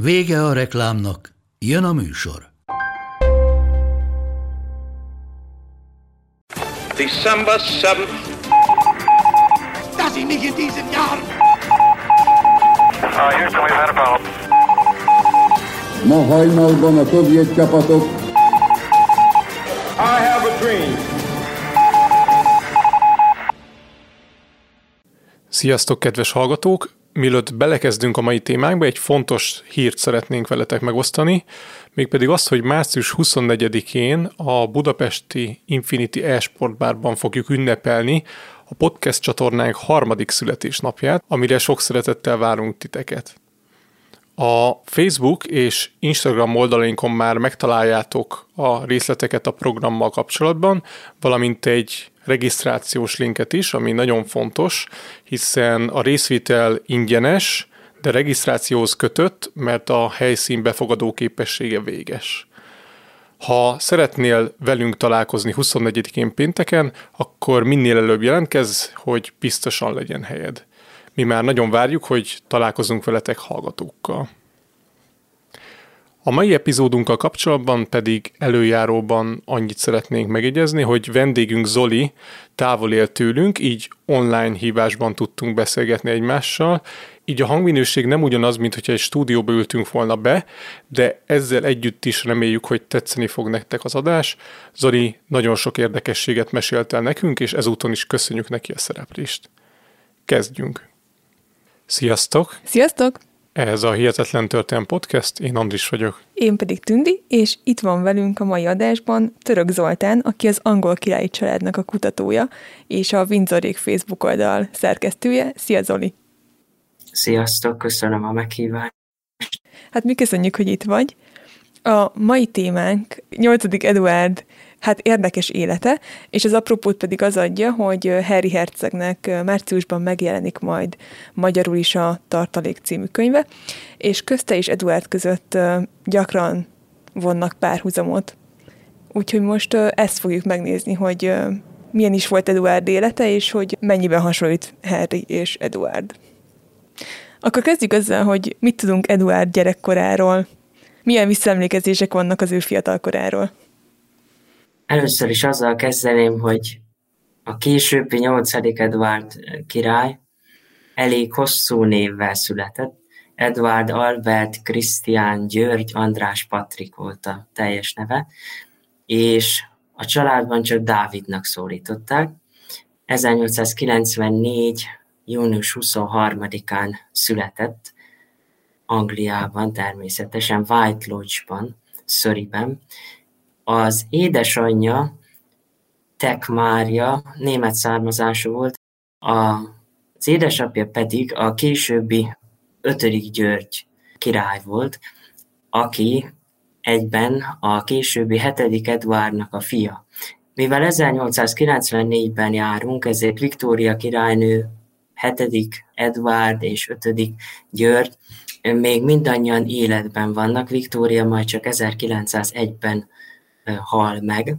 Vége a reklámnak, jön a műsor. December 7th. Dass ich mich in diesem Jahr Uh, Houston, we've had a problem. Ma hajnalban a szovjet csapatok I have a dream. Sziasztok, kedves hallgatók! Mielőtt belekezdünk a mai témánkba, egy fontos hírt szeretnénk veletek megosztani, mégpedig azt, hogy március 24-én a budapesti Infinity Esport Bárban fogjuk ünnepelni a podcast csatornánk harmadik születésnapját, amire sok szeretettel várunk titeket. A Facebook és Instagram oldalainkon már megtaláljátok a részleteket a programmal kapcsolatban, valamint egy regisztrációs linket is, ami nagyon fontos, hiszen a részvétel ingyenes, de regisztrációhoz kötött, mert a helyszín befogadó képessége véges. Ha szeretnél velünk találkozni 24-én pénteken, akkor minél előbb jelentkezz, hogy biztosan legyen helyed. Mi már nagyon várjuk, hogy találkozunk veletek hallgatókkal. A mai epizódunkkal kapcsolatban pedig előjáróban annyit szeretnénk megjegyezni, hogy vendégünk Zoli távol él tőlünk, így online hívásban tudtunk beszélgetni egymással, így a hangminőség nem ugyanaz, mint hogyha egy stúdióba ültünk volna be, de ezzel együtt is reméljük, hogy tetszeni fog nektek az adás. Zoli nagyon sok érdekességet mesélt el nekünk, és ezúton is köszönjük neki a szereplést. Kezdjünk! Sziasztok! Sziasztok! Ez a Hihetetlen Történelem Podcast, én Andris vagyok. Én pedig Tündi, és itt van velünk a mai adásban Török Zoltán, aki az angol királyi családnak a kutatója, és a Windsorék Facebook oldal szerkesztője. Szia Zoli! Sziasztok, köszönöm a meghívást. Hát mi köszönjük, hogy itt vagy. A mai témánk 8. Eduard hát érdekes élete, és az apropót pedig az adja, hogy Harry Hercegnek márciusban megjelenik majd magyarul is a Tartalék című könyve, és közte és Eduard között gyakran vonnak párhuzamot. Úgyhogy most ezt fogjuk megnézni, hogy milyen is volt Eduard élete, és hogy mennyiben hasonlít Harry és Eduard. Akkor kezdjük ezzel, hogy mit tudunk Eduard gyerekkoráról, milyen visszaemlékezések vannak az ő fiatalkoráról. Először is azzal kezdeném, hogy a későbbi 8. Edward király elég hosszú névvel született. Edward Albert Krisztián György András Patrik volt a teljes neve, és a családban csak Dávidnak szólították. 1894. június 23-án született Angliában, természetesen White Lodge-ban, Surreyben, az édesanyja, Tek Mária német származású volt, az édesapja pedig a későbbi ötödik György király volt, aki egyben a későbbi hetedik Edwardnak a fia. Mivel 1894-ben járunk, ezért Viktória királynő, hetedik Edward és ötödik György még mindannyian életben vannak, Viktória majd csak 1901-ben hal meg.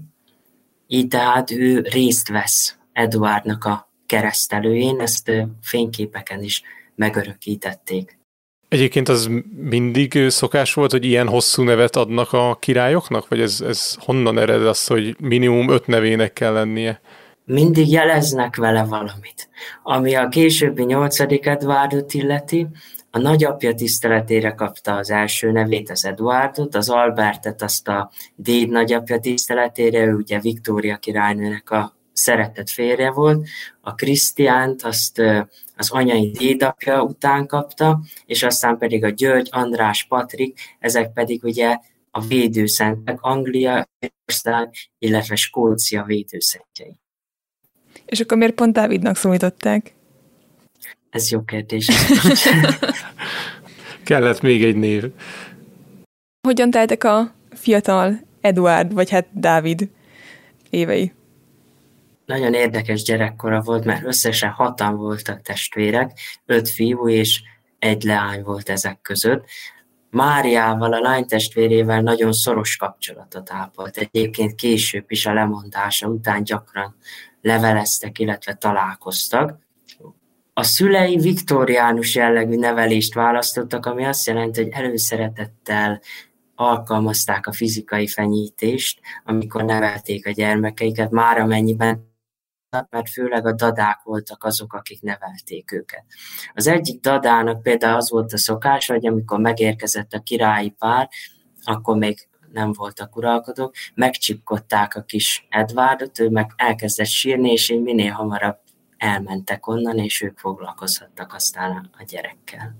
Így tehát ő részt vesz Eduardnak a keresztelőjén, ezt fényképeken is megörökítették. Egyébként az mindig szokás volt, hogy ilyen hosszú nevet adnak a királyoknak, vagy ez, ez honnan ered az, hogy minimum öt nevének kell lennie? Mindig jeleznek vele valamit. Ami a későbbi nyolcadik Edwardot illeti, a nagyapja tiszteletére kapta az első nevét, az Eduardot, az Albertet azt a déd nagyapja tiszteletére, ő ugye Viktória királynőnek a szeretett férje volt, a Krisztiánt azt az anyai dédapja után kapta, és aztán pedig a György, András, Patrik, ezek pedig ugye a védőszentek, Anglia, Ország, illetve Skócia védőszentjei. És akkor miért pont Dávidnak szólították? Ez jó kérdés. Kellett még egy név. Hogyan teltek a fiatal Eduard, vagy hát Dávid évei? Nagyon érdekes gyerekkora volt, mert összesen hatan voltak testvérek, öt fiú és egy leány volt ezek között. Máriával, a lány testvérével nagyon szoros kapcsolatot ápolt. Egyébként később is a lemondása után gyakran leveleztek, illetve találkoztak. A szülei viktoriánus jellegű nevelést választottak, ami azt jelenti, hogy előszeretettel alkalmazták a fizikai fenyítést, amikor nevelték a gyermekeiket, már amennyiben mert főleg a dadák voltak azok, akik nevelték őket. Az egyik dadának például az volt a szokás, hogy amikor megérkezett a királyi pár, akkor még nem voltak uralkodók, megcsipkodták a kis Edwardot, ő meg elkezdett sírni, és én minél hamarabb elmentek onnan, és ők foglalkozhattak aztán a gyerekkel.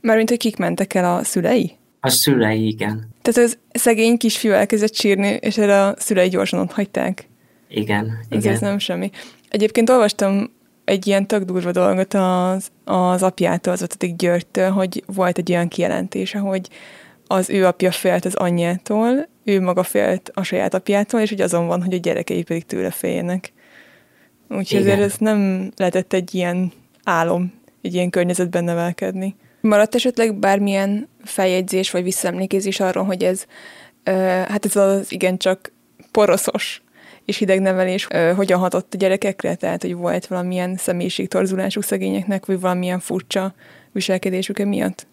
Mármint, hogy kik mentek el a szülei? A szülei, igen. Tehát az szegény kisfiú elkezdett sírni, és erre a szülei gyorsan ott hagyták. Igen, Ez, igen. ez nem semmi. Egyébként olvastam egy ilyen tök durva dolgot az, az apjától, az ötödik Györgytől, hogy volt egy olyan kijelentése, hogy az ő apja félt az anyjától, ő maga félt a saját apjától, és hogy azon van, hogy a gyerekei pedig tőle féljenek. Úgyhogy Igen. ezért ez nem lehetett egy ilyen álom, egy ilyen környezetben nevelkedni. Maradt esetleg bármilyen feljegyzés vagy visszaemlékezés arról, hogy ez, ö, hát ez az igencsak poroszos és hideg nevelés ö, hogyan hatott a gyerekekre, tehát hogy volt valamilyen személyiségtorzulásuk szegényeknek, vagy valamilyen furcsa viselkedésük emiatt?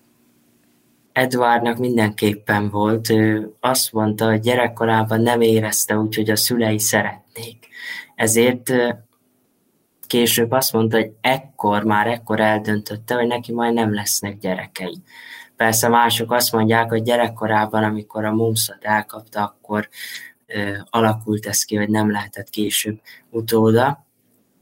Edwardnak mindenképpen volt. Ő azt mondta, hogy gyerekkorában nem érezte úgy, hogy a szülei szeretnék. Ezért később azt mondta, hogy ekkor, már ekkor eldöntötte, hogy neki majd nem lesznek gyerekei. Persze mások azt mondják, hogy gyerekkorában, amikor a mumszat elkapta, akkor ö, alakult ez ki, hogy nem lehetett később utóda,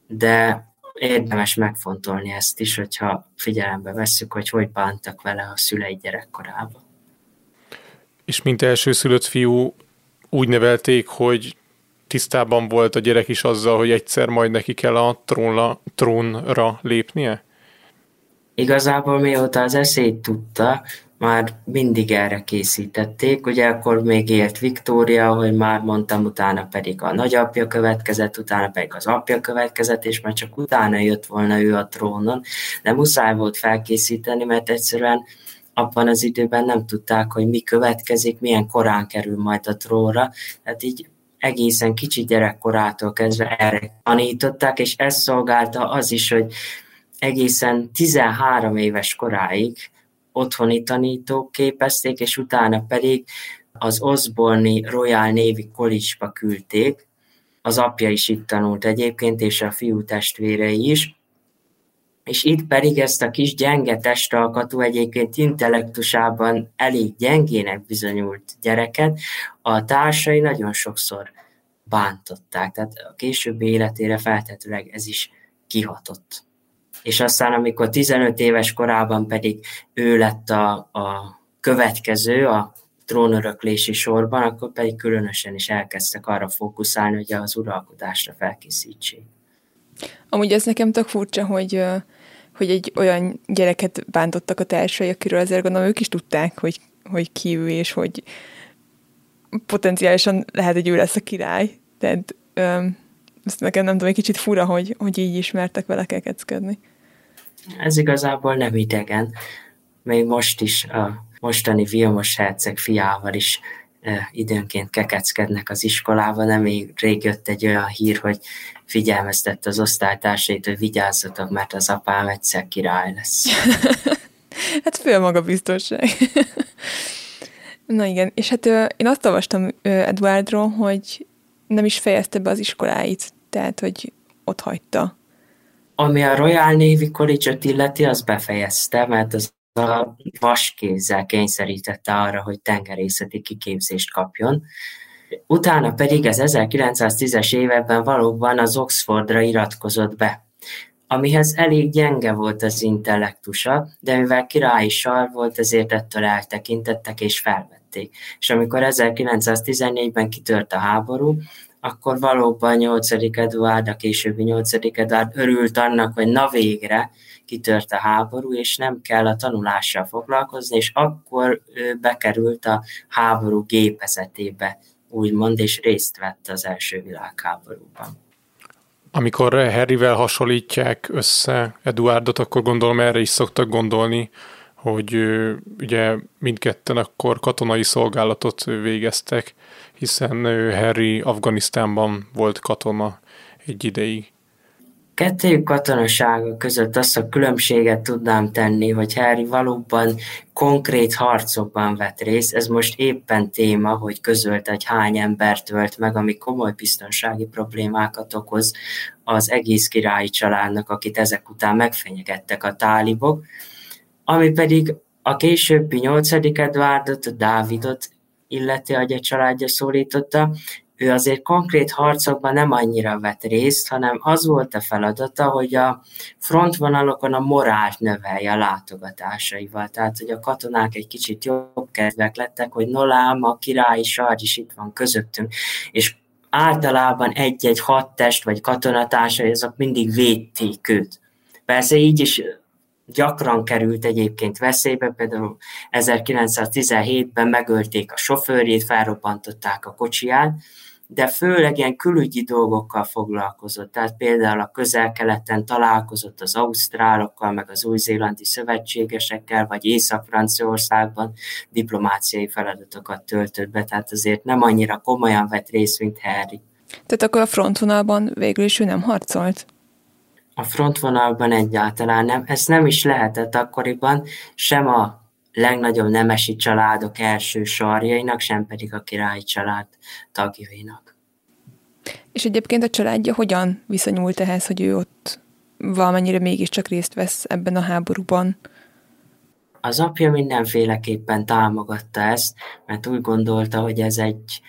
de érdemes megfontolni ezt is, hogyha figyelembe vesszük, hogy hogy bántak vele a szülei gyerekkorában. És mint elsőszülött fiú úgy nevelték, hogy tisztában volt a gyerek is azzal, hogy egyszer majd neki kell a trónla, trónra lépnie? Igazából mióta az eszét tudta, már mindig erre készítették. Ugye akkor még élt Viktória, ahogy már mondtam, utána pedig a nagyapja következett, utána pedig az apja következett, és már csak utána jött volna ő a trónon. De muszáj volt felkészíteni, mert egyszerűen abban az időben nem tudták, hogy mi következik, milyen korán kerül majd a trónra. Tehát így egészen kicsi gyerekkorától kezdve erre tanították, és ez szolgálta az is, hogy egészen 13 éves koráig otthoni tanítók képezték, és utána pedig az Osborne Royal Navy College-ba küldték. Az apja is itt tanult egyébként, és a fiú testvérei is. És itt pedig ezt a kis gyenge testalkatú, egyébként intellektusában elég gyengének bizonyult gyereket, a társai nagyon sokszor bántották. Tehát a későbbi életére feltetőleg ez is kihatott és aztán amikor 15 éves korában pedig ő lett a, a következő a trónöröklési sorban, akkor pedig különösen is elkezdtek arra fókuszálni, hogy az uralkodásra felkészítsék. Amúgy ez nekem tök furcsa, hogy, hogy egy olyan gyereket bántottak a társai, akiről azért gondolom ők is tudták, hogy, hogy ki ő, és hogy potenciálisan lehet, hogy ő lesz a király. Tehát ö, ezt nekem nem tudom, egy kicsit fura, hogy, hogy így ismertek vele kekeckedni. Ez igazából nem idegen. Még most is a mostani Vilmos herceg fiával is időnként kekeckednek az iskolában. Nem még rég jött egy olyan hír, hogy figyelmeztette az osztálytársait, hogy vigyázzatok, mert az apám egyszer király lesz. hát föl maga biztonság. Na igen, és hát én azt olvastam ö, Edwardról, hogy nem is fejezte be az iskoláit, tehát, hogy ott hagyta. Ami a Royal Navy College-ot illeti, az befejezte, mert az a vaskézzel kényszerítette arra, hogy tengerészeti kiképzést kapjon. Utána pedig az 1910-es években valóban az Oxfordra iratkozott be, amihez elég gyenge volt az intellektusa, de mivel királyi sar volt, ezért ettől eltekintettek és felvették. És amikor 1914-ben kitört a háború, akkor valóban 8. Eduard, a későbbi 8. Eduard örült annak, hogy na végre kitört a háború, és nem kell a tanulással foglalkozni, és akkor ő bekerült a háború gépezetébe, úgymond, és részt vett az első világháborúban. Amikor Harryvel hasonlítják össze Eduardot, akkor gondolom erre is szoktak gondolni, hogy ugye mindketten akkor katonai szolgálatot végeztek, hiszen Harry Afganisztánban volt katona egy ideig. Kettőjük katonasága között azt a különbséget tudnám tenni, hogy Harry valóban konkrét harcokban vett részt. Ez most éppen téma, hogy közölt, hogy hány embert ölt meg, ami komoly biztonsági problémákat okoz az egész királyi családnak, akit ezek után megfenyegettek a tálibok. Ami pedig a későbbi 8. Edwardot, Dávidot illeti, hogy a családja szólította, ő azért konkrét harcokban nem annyira vett részt, hanem az volt a feladata, hogy a frontvonalokon a morált növelje a látogatásaival. Tehát, hogy a katonák egy kicsit jobb kedvek lettek, hogy nolám, a királyi sarj is itt van közöttünk, és általában egy-egy hadtest vagy katonatársai, azok mindig védték őt. Persze így is gyakran került egyébként veszélybe, például 1917-ben megölték a sofőrjét, felrobbantották a kocsiját, de főleg ilyen külügyi dolgokkal foglalkozott. Tehát például a közel-keleten találkozott az ausztrálokkal, meg az új-zélandi szövetségesekkel, vagy Észak-Franciaországban diplomáciai feladatokat töltött be, tehát azért nem annyira komolyan vett részt, mint Harry. Tehát akkor a frontvonalban végül is ő nem harcolt? A frontvonalban egyáltalán nem. Ez nem is lehetett akkoriban, sem a legnagyobb nemesi családok első sarjainak, sem pedig a királyi család tagjainak. És egyébként a családja hogyan viszonyult ehhez, hogy ő ott valamennyire mégiscsak részt vesz ebben a háborúban? Az apja mindenféleképpen támogatta ezt, mert úgy gondolta, hogy ez egy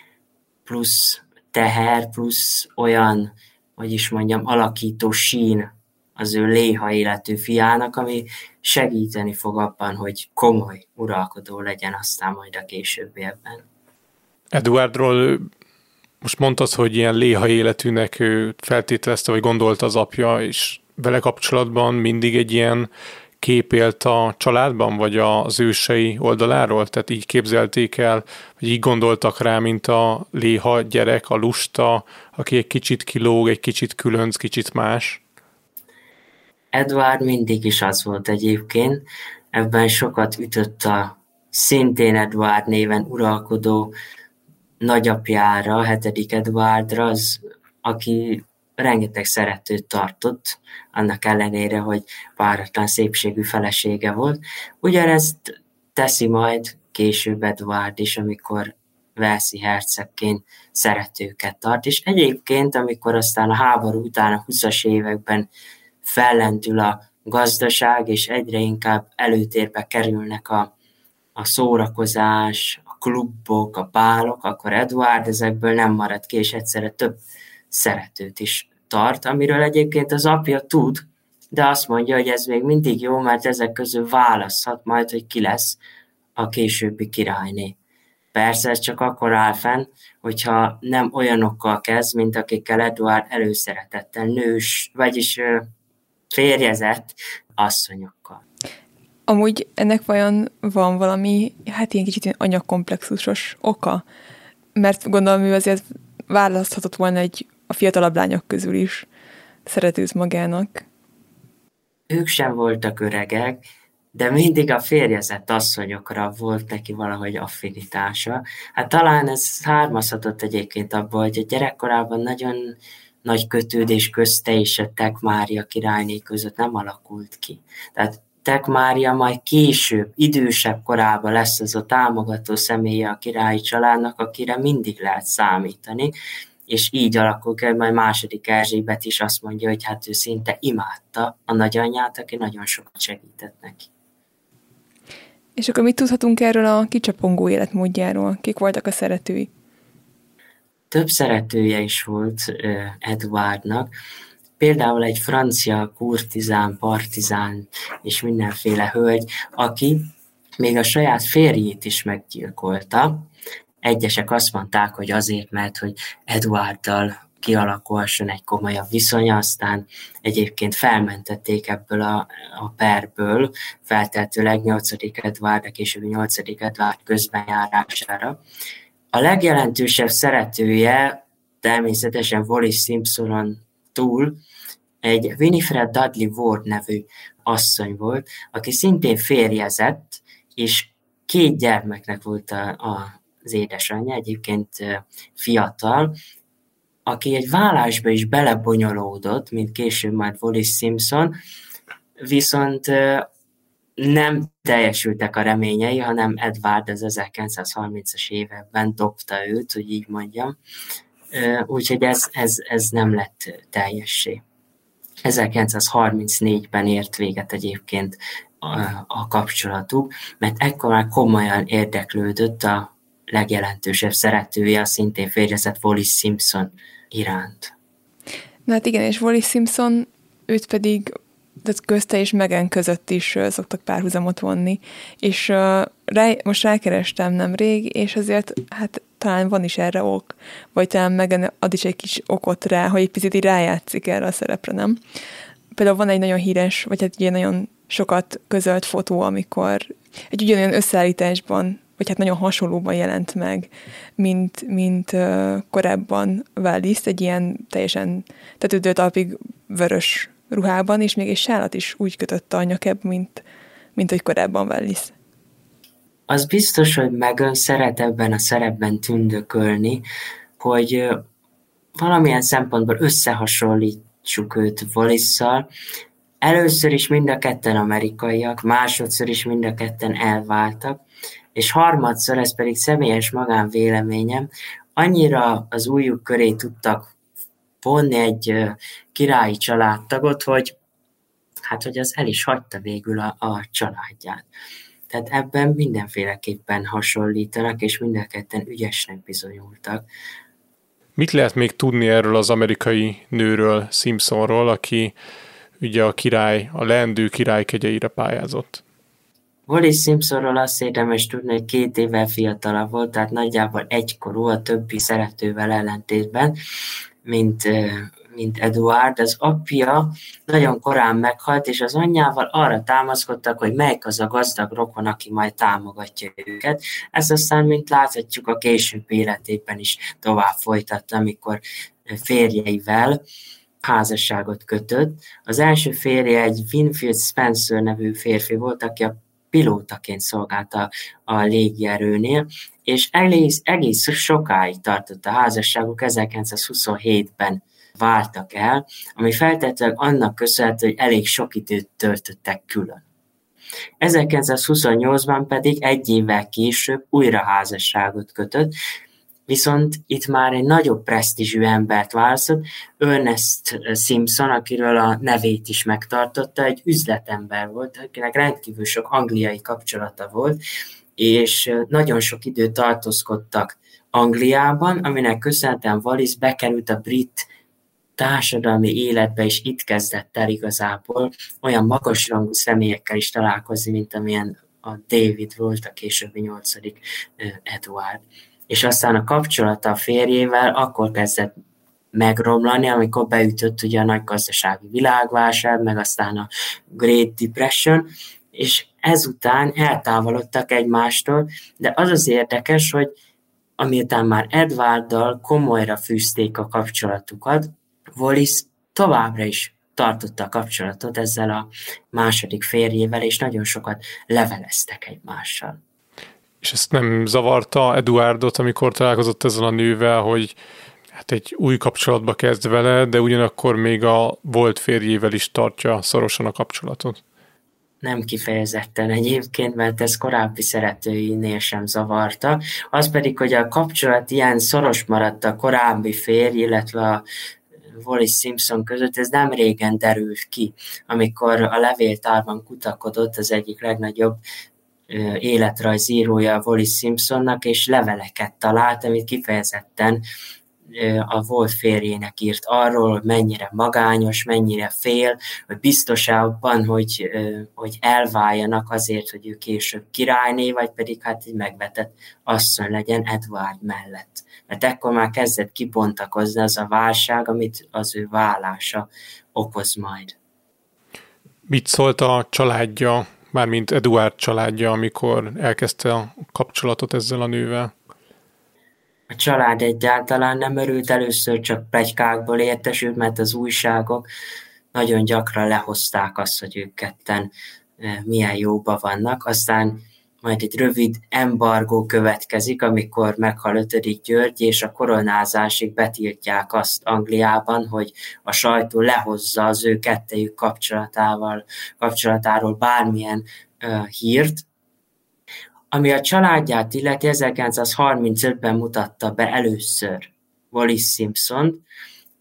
plusz teher, plusz olyan, hogy is mondjam, alakító sín az ő léha életű fiának, ami segíteni fog abban, hogy komoly uralkodó legyen aztán majd a későbbiekben. Eduardról most mondtad, hogy ilyen léha életűnek feltételezte, vagy gondolta az apja, és vele kapcsolatban mindig egy ilyen kép élt a családban, vagy az ősei oldaláról? Tehát így képzelték el, vagy így gondoltak rá, mint a léha gyerek, a lusta, aki egy kicsit kilóg, egy kicsit különc, kicsit más? Edward mindig is az volt egyébként, ebben sokat ütött a szintén Edward néven uralkodó nagyapjára, hetedik Edwardra, az, aki rengeteg szeretőt tartott, annak ellenére, hogy páratlan szépségű felesége volt. Ugyanezt teszi majd később Edward is, amikor Velszi hercegként szeretőket tart, és egyébként, amikor aztán a háború után a 20-as években fellentül a gazdaság, és egyre inkább előtérbe kerülnek a, a szórakozás, a klubok, a pálok, akkor Eduard ezekből nem marad ki, és egyszerre több szeretőt is tart, amiről egyébként az apja tud, de azt mondja, hogy ez még mindig jó, mert ezek közül választhat majd, hogy ki lesz a későbbi királyné. Persze ez csak akkor áll fenn, hogyha nem olyanokkal kezd, mint akikkel Eduard előszeretettel nős, vagyis férjezett asszonyokkal. Amúgy ennek vajon van valami, hát ilyen kicsit anyakomplexusos oka? Mert gondolom, ő azért választhatott volna egy a fiatalabb lányok közül is szeretőz magának. Ők sem voltak öregek, de mindig a férjezett asszonyokra volt neki valahogy affinitása. Hát talán ez származhatott egyébként abból, hogy a gyerekkorában nagyon nagy kötődés közte és a Tek Mária királyné között nem alakult ki. Tehát Tek Mária majd később, idősebb korában lesz az a támogató személye a királyi családnak, akire mindig lehet számítani, és így alakul ki, majd második Erzsébet is azt mondja, hogy hát ő szinte imádta a nagyanyját, aki nagyon sokat segített neki. És akkor mit tudhatunk erről a kicsapongó életmódjáról? Kik voltak a szeretői? Több szeretője is volt Edwardnak, például egy francia kurtizán, partizán és mindenféle hölgy, aki még a saját férjét is meggyilkolta. Egyesek azt mondták, hogy azért, mert hogy Eduarddal kialakulhasson egy komolyabb viszony, aztán egyébként felmentették ebből a, a perből, felteltőleg 8. Edward, a későbbi 8. Edward közbenjárására. A legjelentősebb szeretője természetesen Wallis Simpsonon túl egy Winifred Dudley Ward nevű asszony volt, aki szintén férjezett, és két gyermeknek volt a, a, az édesanyja, egyébként fiatal, aki egy vállásba is belebonyolódott, mint később majd Wallis Simpson, viszont nem teljesültek a reményei, hanem Edward az 1930-as években dobta őt, hogy így mondjam. Úgyhogy ez, ez, ez nem lett teljessé. 1934-ben ért véget egyébként a, a kapcsolatuk, mert ekkor már komolyan érdeklődött a legjelentősebb szeretője, a szintén férjezett Wallis Simpson iránt. Na hát igen, és Wallis Simpson, őt pedig tehát közte és Megen között is szoktak párhuzamot vonni, és uh, rá, most rákerestem nemrég, és azért hát talán van is erre ok, vagy talán Megen ad is egy kis okot rá, hogy egy picit így rájátszik erre a szerepre, nem? Például van egy nagyon híres, vagy hát egy nagyon sokat közölt fotó, amikor egy ugyanolyan összeállításban vagy hát nagyon hasonlóban jelent meg, mint, mint uh, korábban Wallis, egy ilyen teljesen tetődő talpig vörös ruhában, és még egy sálat is úgy kötött a nyakebb, mint, mint hogy korábban Wallis. Az biztos, hogy Megan szeret ebben a szerepben tündökölni, hogy valamilyen szempontból összehasonlítsuk őt Wallis-szal. Először is mind a ketten amerikaiak, másodszor is mind a ketten elváltak, és harmadszor, ez pedig személyes magánvéleményem, annyira az újjuk köré tudtak vonni egy királyi családtagot, hogy hát, hogy az el is hagyta végül a, a családját. Tehát ebben mindenféleképpen hasonlítanak, és mindenketten ügyesnek bizonyultak. Mit lehet még tudni erről az amerikai nőről, Simpsonról, aki ugye a király, a leendő király kegyeire pályázott? Wallis Simpsonról azt érdemes tudni, hogy két évvel fiatalabb volt, tehát nagyjából egykorú a többi szeretővel ellentétben, mint, mint Eduard. Az apja nagyon korán meghalt, és az anyjával arra támaszkodtak, hogy melyik az a gazdag rokon, aki majd támogatja őket. Ez aztán, mint láthatjuk, a később életében is tovább folytatta, amikor férjeivel házasságot kötött. Az első férje egy Winfield Spencer nevű férfi volt, aki a pilótaként szolgálta a légierőnél, és egész, egész sokáig tartott a házasságuk, 1927-ben váltak el, ami feltétlenül annak köszönhető, hogy elég sok időt töltöttek külön. 1928-ban pedig egy évvel később újra házasságot kötött, Viszont itt már egy nagyobb presztízsű embert választott, Ernest Simpson, akiről a nevét is megtartotta, egy üzletember volt, akinek rendkívül sok angliai kapcsolata volt, és nagyon sok időt tartózkodtak Angliában, aminek köszönhetően Wallis bekerült a brit társadalmi életbe, és itt kezdett el igazából olyan magasrangú személyekkel is találkozni, mint amilyen a David volt, a későbbi nyolcadik Edward. És aztán a kapcsolata a férjével akkor kezdett megromlani, amikor beütött ugye a nagy gazdasági világválság, meg aztán a Great Depression, és ezután eltávolodtak egymástól, de az az érdekes, hogy amiután már Edwarddal komolyra fűzték a kapcsolatukat, Wallis továbbra is tartotta a kapcsolatot ezzel a második férjével, és nagyon sokat leveleztek egymással. És ezt nem zavarta Eduardot, amikor találkozott ezzel a nővel, hogy hát egy új kapcsolatba kezd vele, de ugyanakkor még a volt férjével is tartja szorosan a kapcsolatot? Nem kifejezetten egyébként, mert ez korábbi szeretőinél sem zavarta. Az pedig, hogy a kapcsolat ilyen szoros maradt a korábbi férj, illetve a Wallis Simpson között, ez nem régen derült ki, amikor a levéltárban kutakodott az egyik legnagyobb életrajzírója Wallis Simpsonnak, és leveleket talált, amit kifejezetten a volt férjének írt arról, hogy mennyire magányos, mennyire fél, hogy biztos abban, hogy, hogy elváljanak azért, hogy ő később királyné, vagy pedig hát egy megvetett asszony legyen Edward mellett. Mert ekkor már kezdett kibontakozni az a válság, amit az ő vállása okoz majd. Mit szólt a családja, mármint Eduard családja, amikor elkezdte a kapcsolatot ezzel a nővel? A család egyáltalán nem örült, először csak plegykákból értesült, mert az újságok nagyon gyakran lehozták azt, hogy ők ketten eh, milyen jóba vannak, aztán majd egy rövid embargó következik, amikor meghal 5. György, és a koronázásig betiltják azt Angliában, hogy a sajtó lehozza az ő kettejük kapcsolatával, kapcsolatáról bármilyen uh, hírt, ami a családját illeti 1935-ben mutatta be először Wallis Simpson,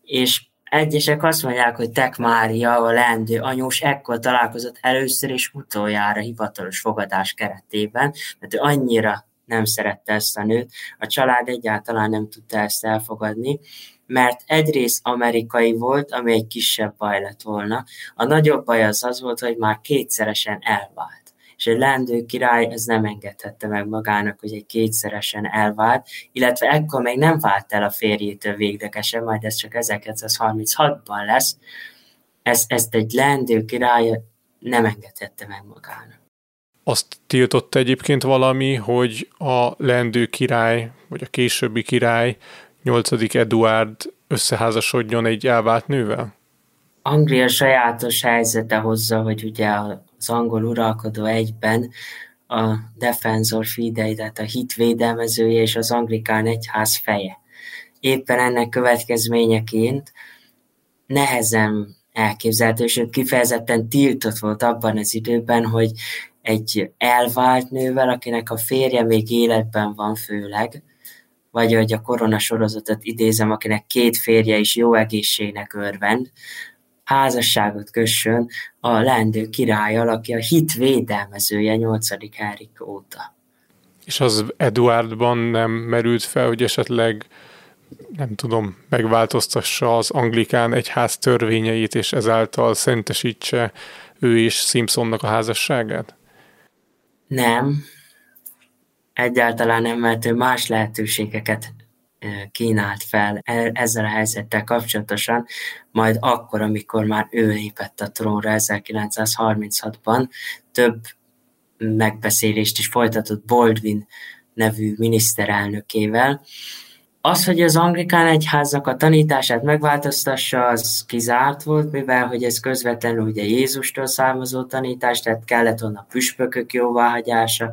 és Egyesek azt mondják, hogy Tek Mária, a leendő anyós ekkor találkozott először és utoljára hivatalos fogadás keretében, mert ő annyira nem szerette ezt a nőt, a család egyáltalán nem tudta ezt elfogadni, mert egyrészt amerikai volt, ami egy kisebb baj lett volna, a nagyobb baj az az volt, hogy már kétszeresen elvált és egy lendő király ez nem engedhette meg magának, hogy egy kétszeresen elvált, illetve ekkor még nem vált el a férjétől véglegesen, majd ez csak 1936-ban lesz, ezt, ezt egy lendő király nem engedhette meg magának. Azt tiltotta egyébként valami, hogy a lendő király, vagy a későbbi király, 8. Eduard összeházasodjon egy elvált nővel? Anglia sajátos helyzete hozza, hogy ugye az angol uralkodó egyben a defensor fidei, tehát a hitvédelmezője és az anglikán egyház feje. Éppen ennek következményeként nehezen elképzelhető, sőt kifejezetten tiltott volt abban az időben, hogy egy elvált nővel, akinek a férje még életben van főleg, vagy hogy a korona sorozatot idézem, akinek két férje is jó egészségnek örvend, házasságot kössön a lendő királyjal, aki a hit védelmezője 8. Henrik óta. És az Eduardban nem merült fel, hogy esetleg nem tudom, megváltoztassa az anglikán egyház törvényeit, és ezáltal szentesítse ő és Simpsonnak a házasságát? Nem, egyáltalán nem, mert ő más lehetőségeket kínált fel e, ezzel a helyzettel kapcsolatosan, majd akkor, amikor már ő lépett a trónra 1936-ban, több megbeszélést is folytatott Baldwin nevű miniszterelnökével. Az, hogy az anglikán egyháznak a tanítását megváltoztassa, az kizárt volt, mivel hogy ez közvetlenül ugye Jézustól származó tanítás, tehát kellett volna püspökök jóváhagyása,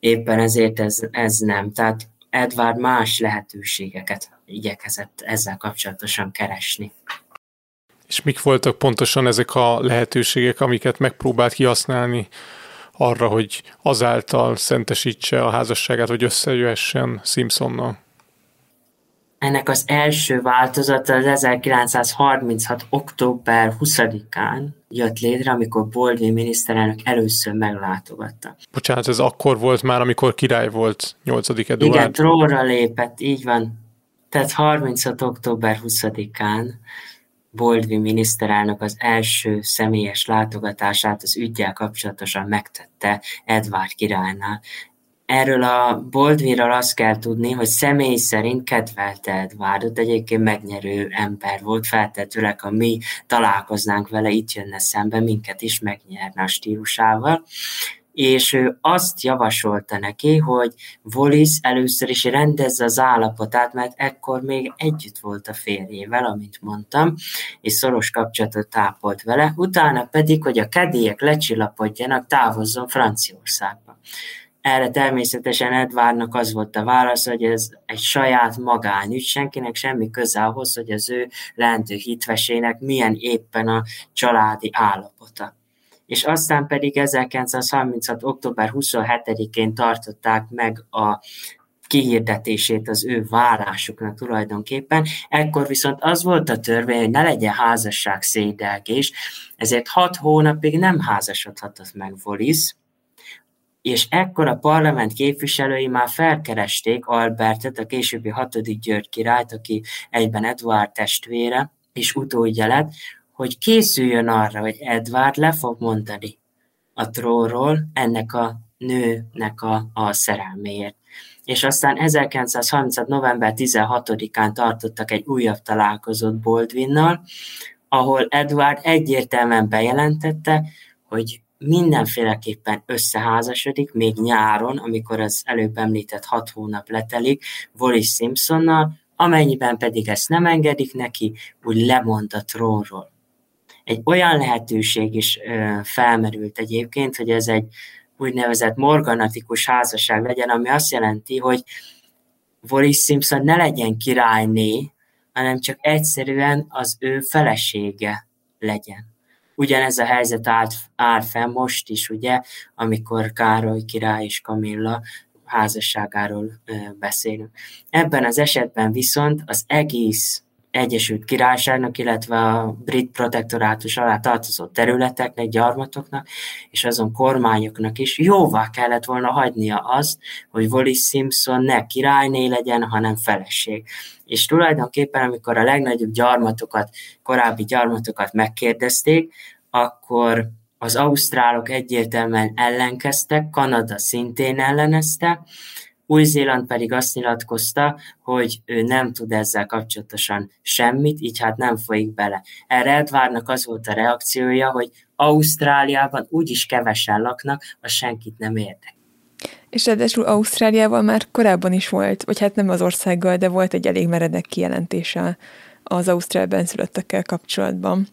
éppen ezért ez, ez nem. Tehát Edward más lehetőségeket igyekezett ezzel kapcsolatosan keresni. És mik voltak pontosan ezek a lehetőségek, amiket megpróbált kihasználni arra, hogy azáltal szentesítse a házasságát, hogy összejöhessen Simpsonnal? Ennek az első változata az 1936. október 20-án jött létre, amikor Baldwin miniszterelnök először meglátogatta. Bocsánat, ez akkor volt már, amikor király volt 8. Eduard? Igen, trónra lépett, így van. Tehát 36. október 20-án Baldwin miniszterelnök az első személyes látogatását az ügyel kapcsolatosan megtette Edward királynál, Erről a Boldviról azt kell tudni, hogy személy szerint kedvelte Edwardot, egyébként megnyerő ember volt, feltetőleg, ha mi találkoznánk vele, itt jönne szembe, minket is megnyerne a stílusával és ő azt javasolta neki, hogy Wallis először is rendezze az állapotát, mert ekkor még együtt volt a férjével, amint mondtam, és szoros kapcsolatot tápolt vele, utána pedig, hogy a kedélyek lecsillapodjanak, távozzon Franciaországba. Erre természetesen Edvárnak az volt a válasz, hogy ez egy saját magányügy, senkinek semmi köze ahhoz, hogy az ő lehető hitvesének milyen éppen a családi állapota. És aztán pedig 1936. október 27-én tartották meg a kihirdetését az ő várásuknak tulajdonképpen. Ekkor viszont az volt a törvény, hogy ne legyen házasság szédelgés, ezért hat hónapig nem házasodhatott meg Volis, és ekkor a parlament képviselői már felkeresték Albertet, a későbbi hatodik György királyt, aki egyben Eduard testvére, és utódja lett, hogy készüljön arra, hogy Edward le fog mondani a trónról ennek a nőnek a, a szerelméért. És aztán 1930. november 16-án tartottak egy újabb találkozót Baldwinnal, ahol Edward egyértelműen bejelentette, hogy mindenféleképpen összeházasodik, még nyáron, amikor az előbb említett hat hónap letelik, Wallis Simpsonnal, amennyiben pedig ezt nem engedik neki, úgy lemond a trónról. Egy olyan lehetőség is ö, felmerült egyébként, hogy ez egy úgynevezett morganatikus házasság legyen, ami azt jelenti, hogy Wallis Simpson ne legyen királyné, hanem csak egyszerűen az ő felesége legyen. Ugyanez a helyzet állt, áll fenn most is, ugye, amikor Károly király és Kamilla házasságáról beszélünk. Ebben az esetben viszont az egész Egyesült Királyságnak, illetve a brit protektorátus alá tartozó területeknek, gyarmatoknak és azon kormányoknak is jóvá kellett volna hagynia azt, hogy Wallis Simpson ne királyné legyen, hanem feleség. És tulajdonképpen, amikor a legnagyobb gyarmatokat, korábbi gyarmatokat megkérdezték, akkor az ausztrálok egyértelműen ellenkeztek, Kanada szintén ellenezte, új-Zéland pedig azt nyilatkozta, hogy ő nem tud ezzel kapcsolatosan semmit, így hát nem folyik bele. Erre Edvárnak az volt a reakciója, hogy Ausztráliában úgyis kevesen laknak, az senkit nem érdek. És ráadásul Ausztráliával már korábban is volt, vagy hát nem az országgal, de volt egy elég meredek kijelentése az ausztrál benszülöttekkel kapcsolatban,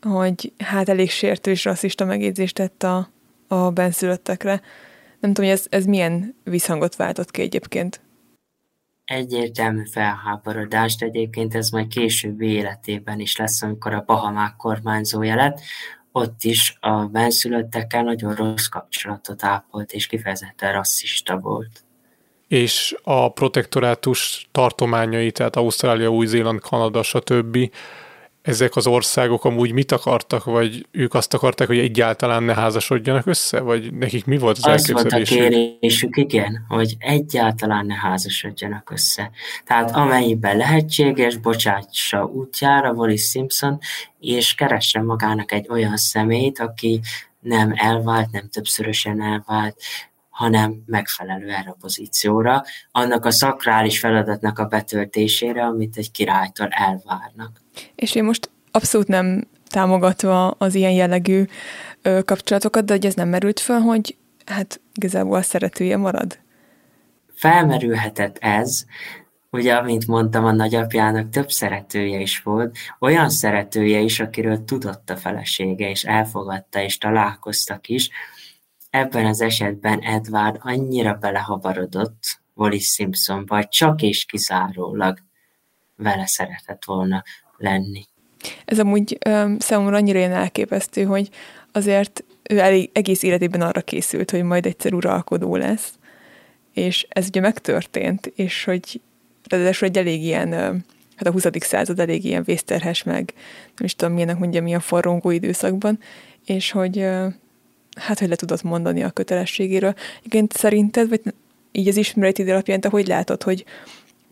hogy hát elég sértő és rasszista megjegyzést tett a, a benszülöttekre. Nem tudom, hogy ez, ez milyen visszhangot váltott ki egyébként. Egyértelmű felháborodást egyébként ez majd későbbi életében is lesz, amikor a Bahamák kormányzója lett. Ott is a benszülöttekkel nagyon rossz kapcsolatot ápolt, és kifejezetten rasszista volt. És a protektorátus tartományai, tehát Ausztrália, Új-Zéland, Kanada, stb ezek az országok amúgy mit akartak, vagy ők azt akarták, hogy egyáltalán ne házasodjanak össze, vagy nekik mi volt az, az elképzelésük? Az volt a kérésük, igen, hogy egyáltalán ne házasodjanak össze. Tehát amennyiben lehetséges, bocsátsa útjára Wallis Simpson, és keressen magának egy olyan személyt, aki nem elvált, nem többszörösen elvált, hanem megfelelő erre a pozícióra, annak a szakrális feladatnak a betöltésére, amit egy királytól elvárnak. És én most abszolút nem támogatva az ilyen jellegű ö, kapcsolatokat, de hogy ez nem merült fel, hogy hát igazából a szeretője marad? Felmerülhetett ez, ugye, amint mondtam, a nagyapjának több szeretője is volt, olyan szeretője is, akiről tudott a felesége, és elfogadta, és találkoztak is, Ebben az esetben Edward annyira belehabarodott Wallis Simpsonba, hogy csak és kizárólag vele szeretett volna lenni. Ez amúgy um, számomra annyira ilyen elképesztő, hogy azért ő elég, egész életében arra készült, hogy majd egyszer uralkodó lesz, és ez ugye megtörtént, és hogy ráadásul egy elég ilyen, hát a 20. század elég ilyen vészterhes meg, nem is tudom milyenek mondja, milyen forrongó időszakban, és hogy hát, hogy le tudod mondani a kötelességéről. Igen, szerinted, vagy így az ismeretid alapján, te hogy látod, hogy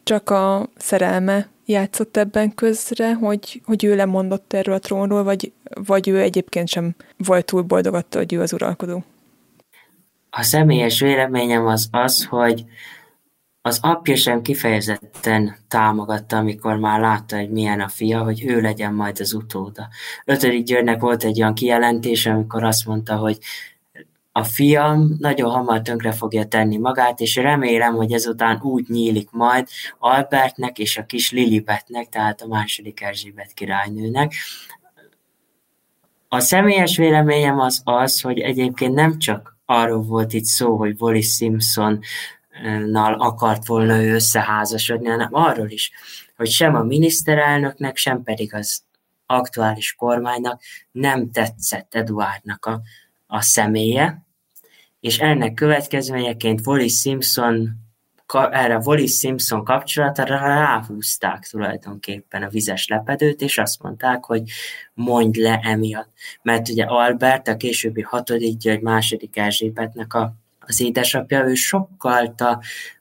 csak a szerelme játszott ebben közre, hogy, hogy ő lemondott erről a trónról, vagy, vagy ő egyébként sem volt túl boldog attól, hogy ő az uralkodó? A személyes véleményem az az, hogy az apja sem kifejezetten támogatta, amikor már látta, hogy milyen a fia, hogy ő legyen majd az utóda. Ötödik Györgynek volt egy olyan kijelentés, amikor azt mondta, hogy a fiam nagyon hamar tönkre fogja tenni magát, és remélem, hogy ezután úgy nyílik majd Albertnek és a kis Lilibetnek, tehát a második Erzsébet királynőnek. A személyes véleményem az az, hogy egyébként nem csak arról volt itt szó, hogy Wallis Simpson nal akart volna ő összeházasodni, hanem arról is, hogy sem a miniszterelnöknek, sem pedig az aktuális kormánynak nem tetszett Eduardnak a, a személye, és ennek következményeként Wallis Simpson erre Wallis Simpson kapcsolatára ráhúzták tulajdonképpen a vizes lepedőt, és azt mondták, hogy mondj le emiatt. Mert ugye Albert, a későbbi hatodik György második Erzsébetnek a, az édesapja, ő sokkal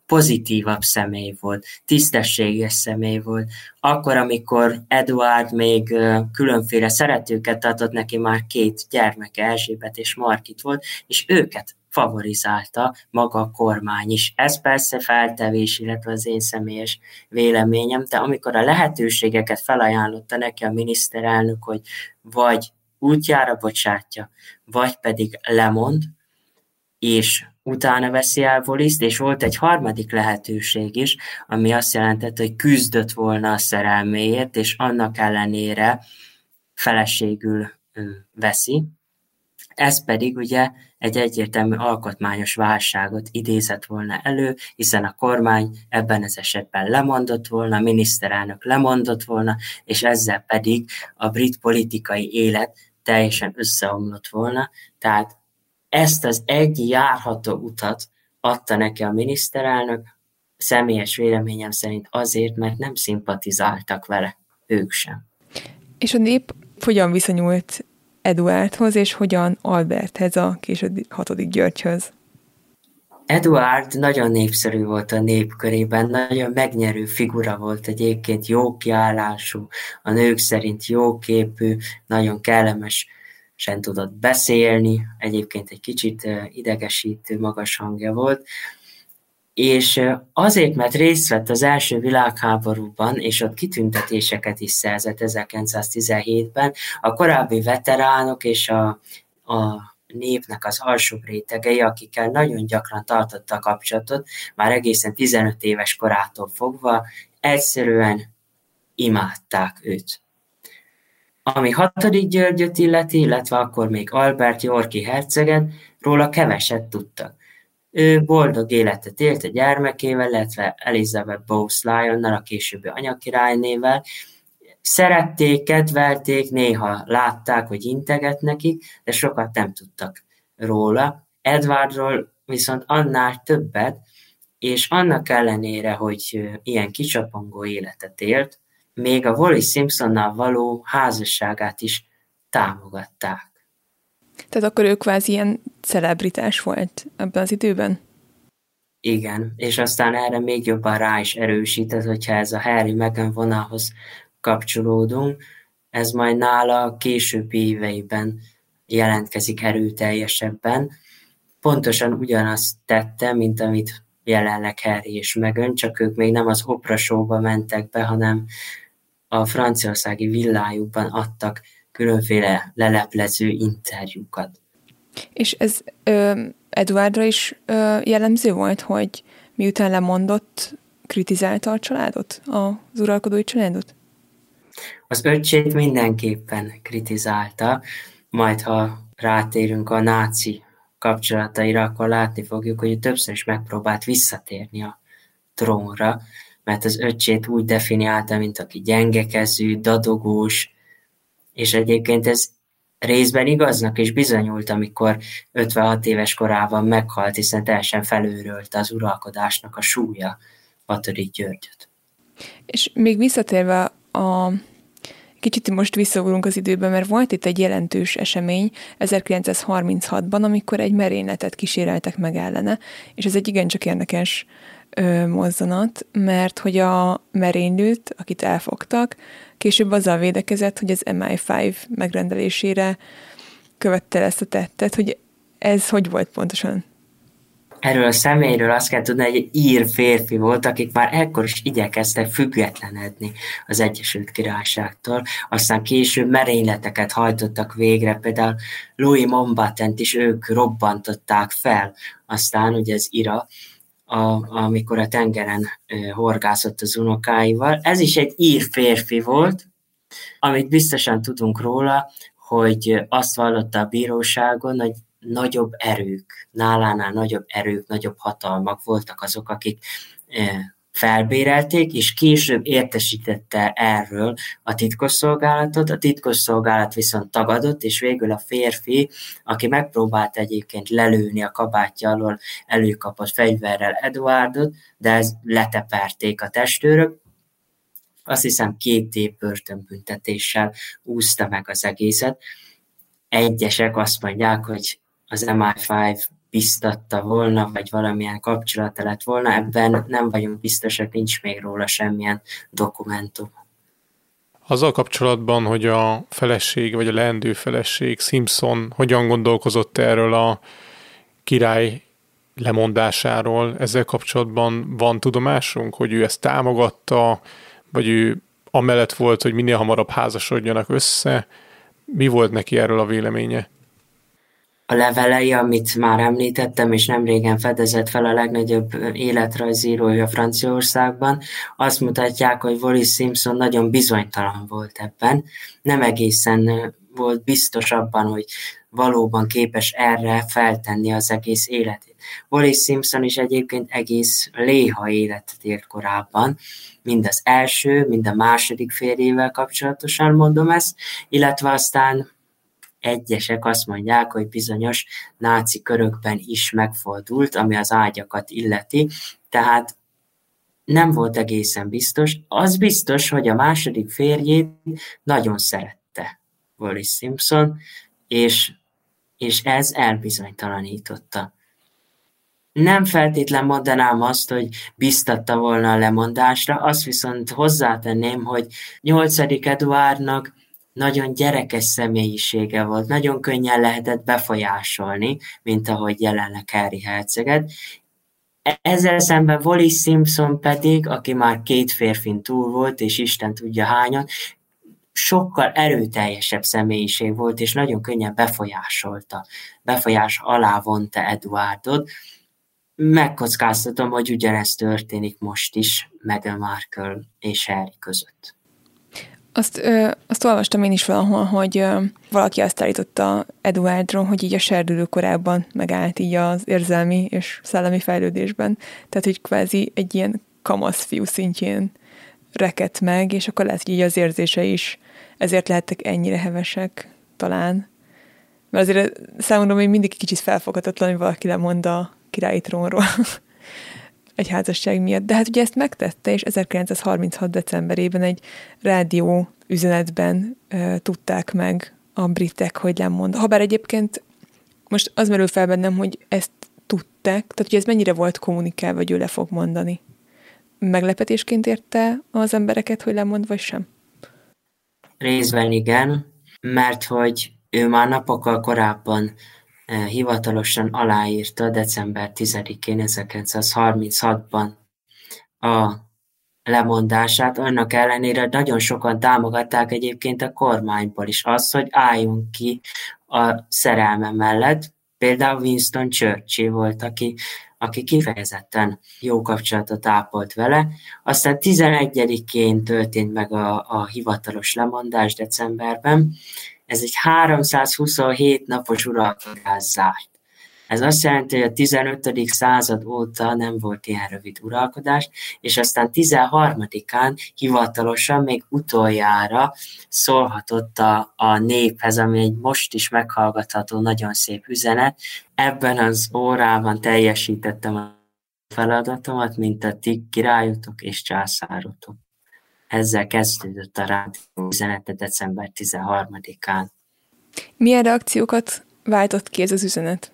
pozitívabb személy volt, tisztességes személy volt. Akkor, amikor Eduard még különféle szeretőket adott neki, már két gyermeke, Erzsébet és Markit volt, és őket favorizálta maga a kormány is. Ez persze feltevés, illetve az én személyes véleményem, de amikor a lehetőségeket felajánlotta neki a miniszterelnök, hogy vagy útjára bocsátja, vagy pedig lemond, és utána veszi el Voliszt, és volt egy harmadik lehetőség is, ami azt jelentett, hogy küzdött volna a szerelméért, és annak ellenére feleségül veszi. Ez pedig ugye egy egyértelmű alkotmányos válságot idézett volna elő, hiszen a kormány ebben az esetben lemondott volna, a miniszterelnök lemondott volna, és ezzel pedig a brit politikai élet teljesen összeomlott volna, tehát ezt az egy járható utat adta neki a miniszterelnök, személyes véleményem szerint azért, mert nem szimpatizáltak vele, ők sem. És a nép hogyan viszonyult Eduardhoz, és hogyan Alberthez, a később hatodik Györgyhöz? Eduard nagyon népszerű volt a nép körében, nagyon megnyerő figura volt egyébként, jó kiállású, a nők szerint jó képű, nagyon kellemes sem tudott beszélni, egyébként egy kicsit idegesítő magas hangja volt, és azért, mert részt vett az első világháborúban, és ott kitüntetéseket is szerzett 1917-ben, a korábbi veteránok és a, a népnek az alsóbb rétegei, akikkel nagyon gyakran tartotta a kapcsolatot, már egészen 15 éves korától fogva, egyszerűen imádták őt. Ami hatodik Györgyöt illeti, illetve akkor még Albert Yorki herceget, róla keveset tudtak. Ő boldog életet élt a gyermekével, illetve Elizabeth Bowes Lyonnal, a későbbi anyakirálynével. Szerették, kedvelték, néha látták, hogy integet nekik, de sokat nem tudtak róla. Edwardról viszont annál többet, és annak ellenére, hogy ilyen kicsapongó életet élt, még a Wallis Simpsonnal való házasságát is támogatták. Tehát akkor ő kvázi ilyen celebritás volt ebben az időben? Igen, és aztán erre még jobban rá is erősített, hogyha ez a Harry Meghan vonalhoz kapcsolódunk, ez majd nála a későbbi éveiben jelentkezik erőteljesebben. Pontosan ugyanazt tette, mint amit jelenleg Harry és Meghan, csak ők még nem az opera mentek be, hanem a franciaországi villájukban adtak különféle leleplező interjúkat. És ez ö, Eduardra is ö, jellemző volt, hogy miután lemondott, kritizálta a családot, az uralkodói családot? Az öccsét mindenképpen kritizálta, majd ha rátérünk a náci kapcsolataira, akkor látni fogjuk, hogy többször is megpróbált visszatérni a trónra, mert az öccsét úgy definiálta, mint aki gyengekezű, dadogós, és egyébként ez részben igaznak is bizonyult, amikor 56 éves korában meghalt, hiszen teljesen felőrölte az uralkodásnak a súlya Batory Györgyöt. És még visszatérve a Kicsit most visszaugrunk az időben, mert volt itt egy jelentős esemény 1936-ban, amikor egy merényletet kíséreltek meg ellene, és ez egy igencsak érdekes ö, mozzanat, mert hogy a merénylőt, akit elfogtak, később azzal védekezett, hogy az MI5 megrendelésére követte ezt a tettet, hogy ez hogy volt pontosan? Erről a személyről azt kell tudni, hogy egy ír férfi volt, akik már ekkor is igyekeztek függetlenedni az Egyesült Királyságtól, aztán később merényleteket hajtottak végre, például Louis Mombatent is ők robbantották fel, aztán ugye az IRA, a, amikor a tengeren horgászott az unokáival. Ez is egy ír férfi volt, amit biztosan tudunk róla, hogy azt vallotta a bíróságon, hogy nagyobb erők, nálánál nagyobb erők, nagyobb hatalmak voltak azok, akik felbérelték, és később értesítette erről a titkosszolgálatot, a titkosszolgálat viszont tagadott, és végül a férfi, aki megpróbált egyébként lelőni a kabátja alól előkapott fegyverrel Eduardot, de ez leteperték a testőrök, azt hiszem két év börtönbüntetéssel úszta meg az egészet. Egyesek azt mondják, hogy az MI5 biztatta volna, vagy valamilyen kapcsolata lett volna, ebben nem vagyunk biztosak, nincs még róla semmilyen dokumentum. Azzal kapcsolatban, hogy a feleség, vagy a leendő feleség, Simpson hogyan gondolkozott erről a király lemondásáról, ezzel kapcsolatban van tudomásunk, hogy ő ezt támogatta, vagy ő amellett volt, hogy minél hamarabb házasodjanak össze. Mi volt neki erről a véleménye? A levelei, amit már említettem, és nem régen fedezett fel a legnagyobb életrajzírója Franciaországban, azt mutatják, hogy Wallis Simpson nagyon bizonytalan volt ebben. Nem egészen volt biztos abban, hogy valóban képes erre feltenni az egész életét. Wallis Simpson is egyébként egész léha életet élt korábban, mind az első, mind a második férjével kapcsolatosan mondom ezt, illetve aztán egyesek azt mondják, hogy bizonyos náci körökben is megfordult, ami az ágyakat illeti, tehát nem volt egészen biztos. Az biztos, hogy a második férjét nagyon szerette Wallis Simpson, és, és ez elbizonytalanította. Nem feltétlen mondanám azt, hogy biztatta volna a lemondásra, azt viszont hozzátenném, hogy 8. Eduardnak nagyon gyerekes személyisége volt, nagyon könnyen lehetett befolyásolni, mint ahogy jelenleg Harry herceget. Ezzel szemben Wallis Simpson pedig, aki már két férfin túl volt, és Isten tudja hányan, sokkal erőteljesebb személyiség volt, és nagyon könnyen befolyásolta, befolyás alá vonta Eduardot. Megkockáztatom, hogy ugyanezt történik most is Meghan Markle és Harry között. Azt, ö, azt olvastam én is valahol, hogy ö, valaki azt állította Eduardról, hogy így a serdülő korában megállt így az érzelmi és szellemi fejlődésben. Tehát, hogy kvázi egy ilyen kamasz fiú szintjén rekett meg, és akkor lehet, hogy így az érzése is ezért lehettek ennyire hevesek talán. Mert azért számomra még mindig kicsit felfoghatatlan, hogy valaki lemond a királyi trónról egy házasság miatt. De hát ugye ezt megtette, és 1936. decemberében egy rádió üzenetben e, tudták meg a britek, hogy lemond. Habár egyébként most az merül fel bennem, hogy ezt tudták, tehát hogy ez mennyire volt kommunikálva, hogy ő le fog mondani. Meglepetésként érte az embereket, hogy lemond, vagy sem? Részben igen, mert hogy ő már napokkal korábban hivatalosan aláírta december 10-én 1936-ban a lemondását, annak ellenére nagyon sokan támogatták egyébként a kormányból is azt, hogy álljunk ki a szerelme mellett. Például Winston Churchill volt, aki, aki kifejezetten jó kapcsolatot ápolt vele. Aztán 11-én történt meg a, a hivatalos lemondás decemberben, ez egy 327 napos uralkodás zárt. Ez azt jelenti, hogy a 15. század óta nem volt ilyen rövid uralkodás, és aztán 13-án hivatalosan még utoljára szólhatott a, a néphez, ami egy most is meghallgatható nagyon szép üzenet. Ebben az órában teljesítettem a feladatomat, mint a ti királyotok és császárotok. Ezzel kezdődött a rádió üzenete december 13-án. Milyen reakciókat váltott ki ez az üzenet?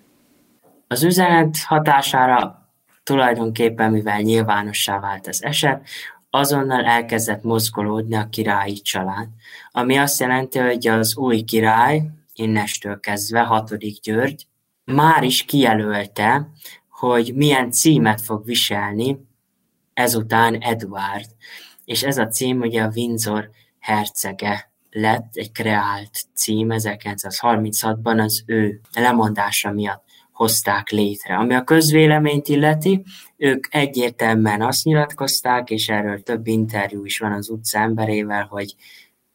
Az üzenet hatására tulajdonképpen, mivel nyilvánossá vált az eset, azonnal elkezdett mozgolódni a királyi család, ami azt jelenti, hogy az új király, innestől kezdve, hatodik György, már is kijelölte, hogy milyen címet fog viselni ezután Eduard és ez a cím ugye a Windsor hercege lett, egy kreált cím 1936-ban az ő lemondása miatt hozták létre. Ami a közvéleményt illeti, ők egyértelműen azt nyilatkozták, és erről több interjú is van az utca emberével, hogy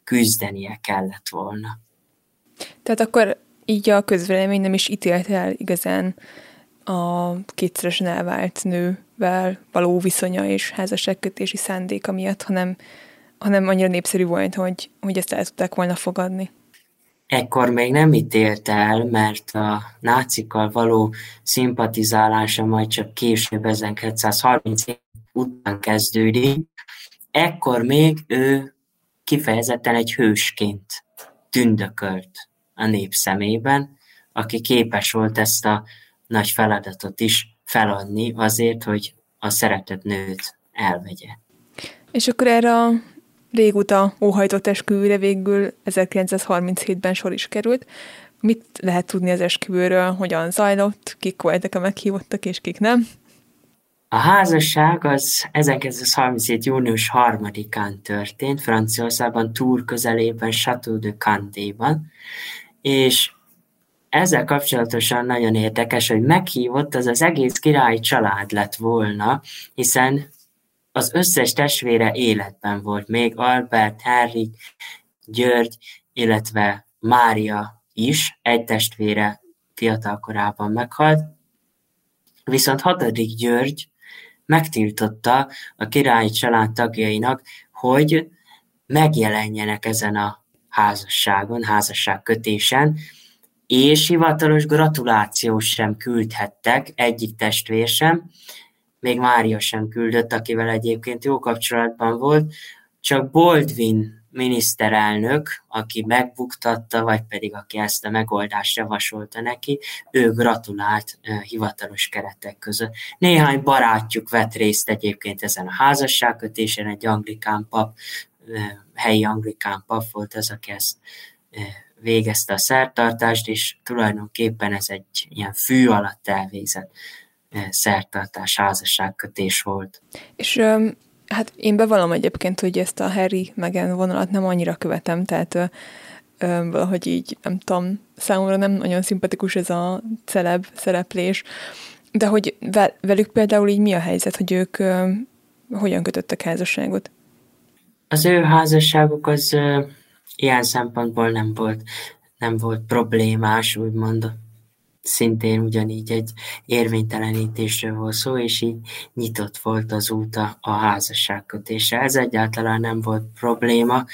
küzdenie kellett volna. Tehát akkor így a közvélemény nem is ítélte el igazán a kétszeresen elvált nővel való viszonya és házasságkötési szándéka miatt, hanem, hanem annyira népszerű volt, hogy, hogy ezt el tudták volna fogadni. Ekkor még nem ítélt el, mert a nácikkal való szimpatizálása majd csak később 1930 év után kezdődik. Ekkor még ő kifejezetten egy hősként tündökölt a nép szemében, aki képes volt ezt a nagy feladatot is feladni azért, hogy a szeretett nőt elvegye. És akkor erre a régóta óhajtott esküvőre végül 1937-ben sor is került. Mit lehet tudni az esküvőről, hogyan zajlott, kik voltak a meghívottak és kik nem? A házasság az 1937. június 3-án történt, Franciaországban, Tours közelében, Chateau de Candéban, és ezzel kapcsolatosan nagyon érdekes, hogy meghívott az az egész királyi család lett volna, hiszen az összes testvére életben volt, még Albert, Henrik, György, illetve Mária is, egy testvére fiatal korában meghalt, viszont hatodik György megtiltotta a királyi család tagjainak, hogy megjelenjenek ezen a házasságon, házasságkötésen, és hivatalos gratulációt sem küldhettek, egyik testvér sem, még Mária sem küldött, akivel egyébként jó kapcsolatban volt, csak Boldvin miniszterelnök, aki megbuktatta, vagy pedig aki ezt a megoldást javasolta neki, ő gratulált hivatalos keretek között. Néhány barátjuk vett részt egyébként ezen a házasságkötésen, egy anglikán pap, helyi anglikán pap volt az, aki ezt végezte a szertartást, és tulajdonképpen ez egy ilyen fű alatt elvégzett szertartás, házasságkötés volt. És hát én bevallom egyébként, hogy ezt a Harry Meghan vonalat nem annyira követem, tehát valahogy így, nem tudom, számomra nem nagyon szimpatikus ez a celeb szereplés, de hogy velük például így mi a helyzet, hogy ők hogyan kötöttek házasságot? Az ő házasságuk az ilyen szempontból nem volt, nem volt problémás, úgymond szintén ugyanígy egy érvénytelenítésről volt szó, és így nyitott volt az út a, a házasságkötésre. Ez egyáltalán nem volt probléma,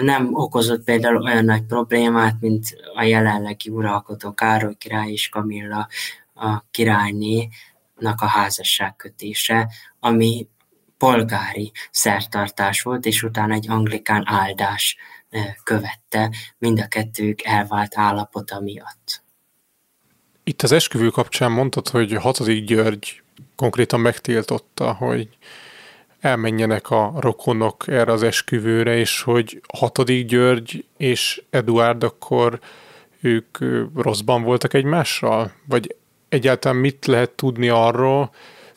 nem okozott például olyan nagy problémát, mint a jelenlegi uralkodó Károly király és Kamilla a királynénak a házasságkötése, ami polgári szertartás volt, és utána egy anglikán áldás követte mind a kettők elvált állapota miatt. Itt az esküvő kapcsán mondtad, hogy hatodik György konkrétan megtiltotta, hogy elmenjenek a rokonok erre az esküvőre, és hogy hatodik György és Eduard akkor ők rosszban voltak egymással? Vagy egyáltalán mit lehet tudni arról,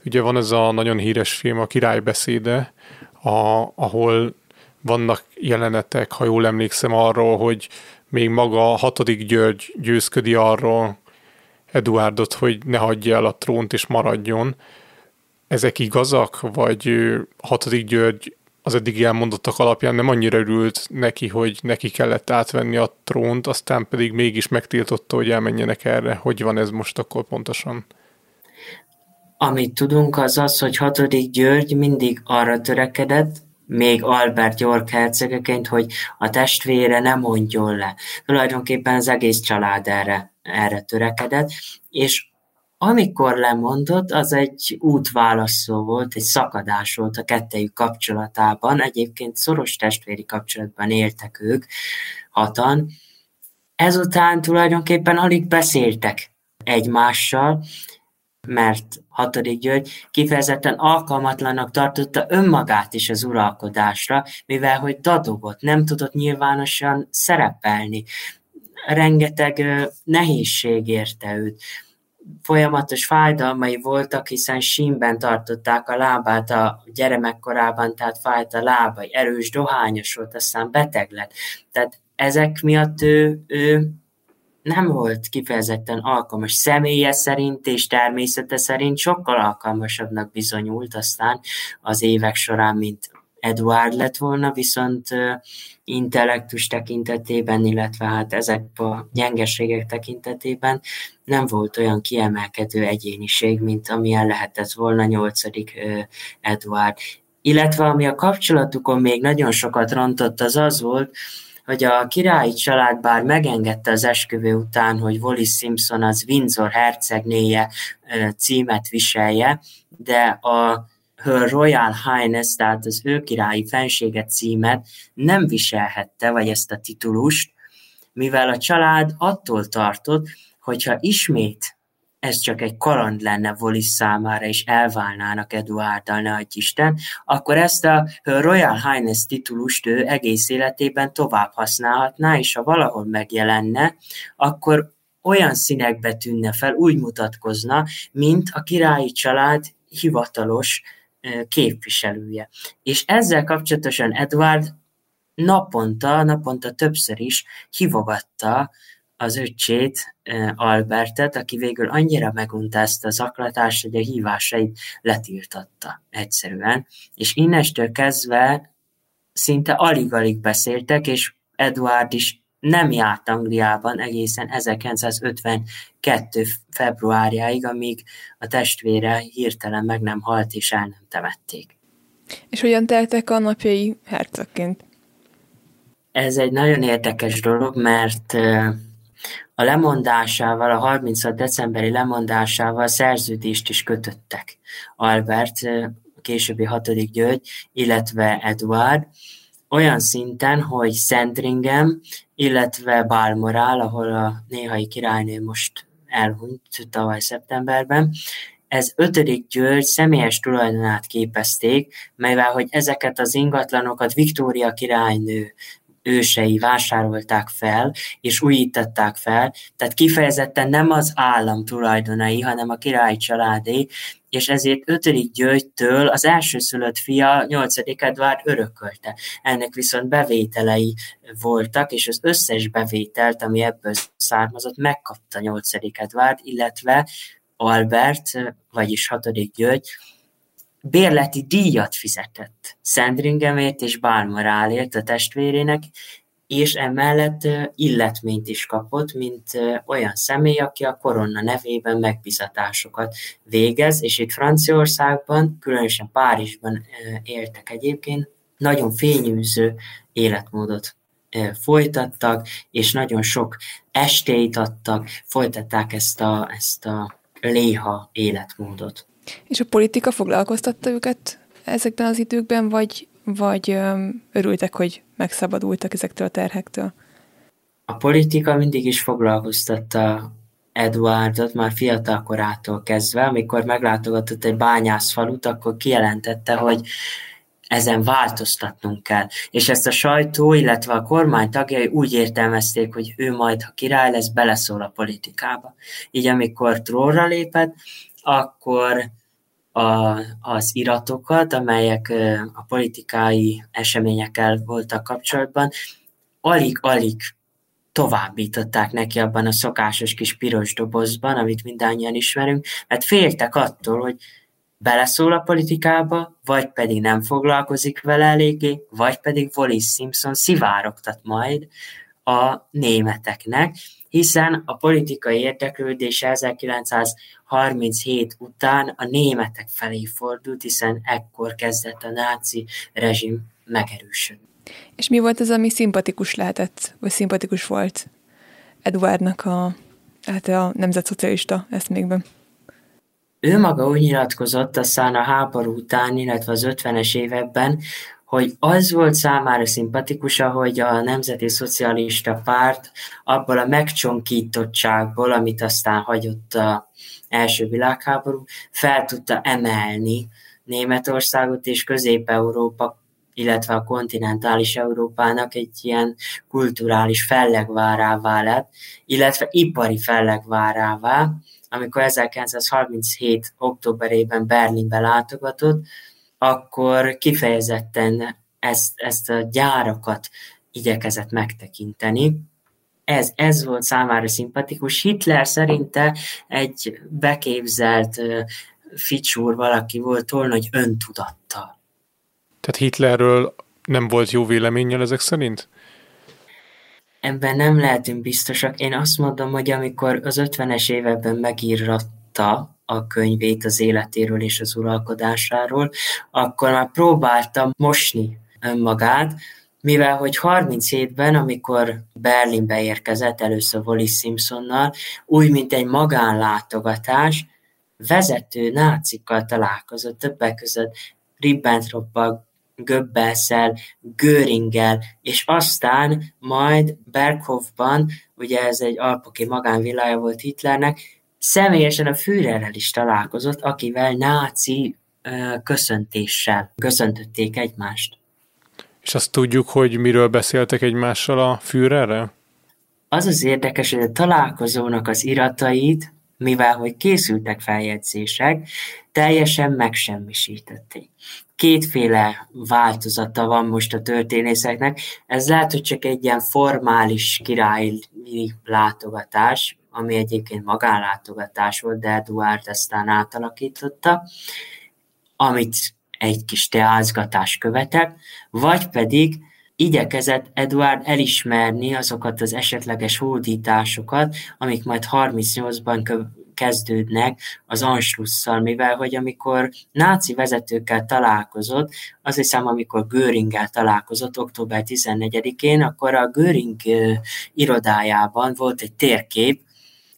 ugye van ez a nagyon híres film, a Király beszéde, a, ahol vannak jelenetek, ha jól emlékszem arról, hogy még maga a hatodik György győzködi arról Eduardot, hogy ne hagyja el a trónt és maradjon. Ezek igazak, vagy hatodik György az eddig elmondottak alapján nem annyira örült neki, hogy neki kellett átvenni a trónt, aztán pedig mégis megtiltotta, hogy elmenjenek erre. Hogy van ez most akkor pontosan? Amit tudunk az az, hogy hatodik György mindig arra törekedett, még Albert York hercegeként, hogy a testvére nem mondjon le. Tulajdonképpen az egész család erre, erre törekedett, és amikor lemondott, az egy útválaszó volt, egy szakadás volt a kettejük kapcsolatában. Egyébként szoros testvéri kapcsolatban éltek ők hatan. Ezután tulajdonképpen alig beszéltek egymással, mert hatodik György kifejezetten alkalmatlanak tartotta önmagát is az uralkodásra, mivel hogy dadogott, nem tudott nyilvánosan szerepelni. Rengeteg nehézség érte őt. Folyamatos fájdalmai voltak, hiszen sínben tartották a lábát a gyermekkorában, tehát fájt a lábai, erős dohányos volt, aztán beteg lett. Tehát ezek miatt ő, ő nem volt kifejezetten alkalmas. Személye szerint és természete szerint sokkal alkalmasabbnak bizonyult aztán az évek során, mint Eduard lett volna, viszont intellektus tekintetében, illetve hát ezek a gyengeségek tekintetében nem volt olyan kiemelkedő egyéniség, mint amilyen lehetett volna nyolcadik Eduard. Illetve ami a kapcsolatukon még nagyon sokat rontott, az az volt, hogy a királyi család bár megengedte az esküvő után, hogy Wallis Simpson az Windsor hercegnéje címet viselje, de a Her Royal Highness, tehát az ő királyi fenséget címet nem viselhette, vagy ezt a titulust, mivel a család attól tartott, hogyha ismét ez csak egy kaland lenne Wallis számára, és elválnának Eduarddal, ne adj Isten, akkor ezt a Royal Highness titulust ő egész életében tovább használhatná, és ha valahol megjelenne, akkor olyan színekbe tűnne fel, úgy mutatkozna, mint a királyi család hivatalos képviselője. És ezzel kapcsolatosan Edward naponta, naponta többször is hívogatta az öccsét, Albertet, aki végül annyira megunta ezt a zaklatást, hogy a hívásait letiltatta egyszerűen. És innestől kezdve szinte alig-alig beszéltek, és Edward is nem járt Angliában egészen 1952. februárjáig, amíg a testvére hirtelen meg nem halt és el nem temették. És hogyan teltek a napjai hercegként? Ez egy nagyon érdekes dolog, mert a lemondásával, a 36. decemberi lemondásával szerződést is kötöttek Albert, későbbi hatodik György, illetve Eduard, olyan szinten, hogy Sandringham, illetve Balmoral, ahol a néhai királynő most elhunyt tavaly szeptemberben, ez ötödik György személyes tulajdonát képezték, melyvel, hogy ezeket az ingatlanokat Viktória királynő ősei vásárolták fel, és újították fel, tehát kifejezetten nem az állam tulajdonai, hanem a király családé, és ezért ötödik Györgytől az elsőszülött fia, nyolcadik Edvard örökölte. Ennek viszont bevételei voltak, és az összes bevételt, ami ebből származott, megkapta nyolcadik Edvard, illetve Albert, vagyis hatodik György, bérleti díjat fizetett Sandringhamért és Balmorálért a testvérének, és emellett illetményt is kapott, mint olyan személy, aki a korona nevében megbizatásokat végez, és itt Franciaországban, különösen Párizsban éltek egyébként, nagyon fényűző életmódot folytattak, és nagyon sok estét adtak, folytatták ezt a, ezt a léha életmódot. És a politika foglalkoztatta őket ezekben az időkben, vagy, vagy örültek, hogy megszabadultak ezektől a terhektől? A politika mindig is foglalkoztatta Eduardot már fiatal korától kezdve, amikor meglátogatott egy bányászfalut, akkor kijelentette, hogy ezen változtatnunk kell. És ezt a sajtó, illetve a kormány tagjai úgy értelmezték, hogy ő majd, ha király lesz, beleszól a politikába. Így amikor trónra lépett, akkor a, az iratokat, amelyek a politikai eseményekkel voltak kapcsolatban, alig-alig továbbították neki abban a szokásos kis piros dobozban, amit mindannyian ismerünk, mert féltek attól, hogy beleszól a politikába, vagy pedig nem foglalkozik vele eléggé, vagy pedig Wallis Simpson szivárogtat majd a németeknek, hiszen a politikai érdeklődés 1937 után a németek felé fordult, hiszen ekkor kezdett a náci rezsim megerősödni. És mi volt az, ami szimpatikus lehetett, vagy szimpatikus volt Eduardnak a, hát a nemzetszocialista eszmékben? Ő maga úgy nyilatkozott aztán a háború után, illetve az 50-es években, hogy az volt számára szimpatikus, hogy a Nemzeti Szocialista Párt abból a megcsonkítottságból, amit aztán hagyott a első világháború, fel tudta emelni Németországot és Közép-Európa, illetve a kontinentális Európának egy ilyen kulturális fellegvárává lett, illetve ipari fellegvárává, amikor 1937. októberében Berlinbe látogatott, akkor kifejezetten ezt, ezt a gyárakat igyekezett megtekinteni. Ez, ez volt számára szimpatikus. Hitler szerinte egy beképzelt ficsúr valaki volt, túl nagy öntudattal. Tehát Hitlerről nem volt jó véleménnyel ezek szerint? Ebben nem lehetünk biztosak. Én azt mondom, hogy amikor az 50-es években megíratta a könyvét az életéről és az uralkodásáról, akkor már próbáltam mosni önmagát, mivel hogy 37-ben, amikor Berlinbe érkezett először Wallis Simpsonnal, úgy, mint egy magánlátogatás, vezető nácikkal találkozott, többek között Ribbentroppal, Göbbelszel, Göringgel, és aztán majd Berghofban, ugye ez egy alpoki magánvilája volt Hitlernek, személyesen a Führerrel is találkozott, akivel náci köszöntéssel köszöntötték egymást. És azt tudjuk, hogy miről beszéltek egymással a Führerrel? Az az érdekes, hogy a találkozónak az iratait, mivel hogy készültek feljegyzések, teljesen megsemmisítették. Kétféle változata van most a történészeknek. Ez lehet, hogy csak egy ilyen formális királyi látogatás, ami egyébként magánlátogatás volt, de Eduard aztán átalakította, amit egy kis teázgatás követek, vagy pedig igyekezett Eduard elismerni azokat az esetleges hódításokat, amik majd 38-ban kezdődnek az Anschlusszal, mivel hogy amikor náci vezetőkkel találkozott, azt hiszem, amikor Göringgel találkozott október 14-én, akkor a Göring irodájában volt egy térkép,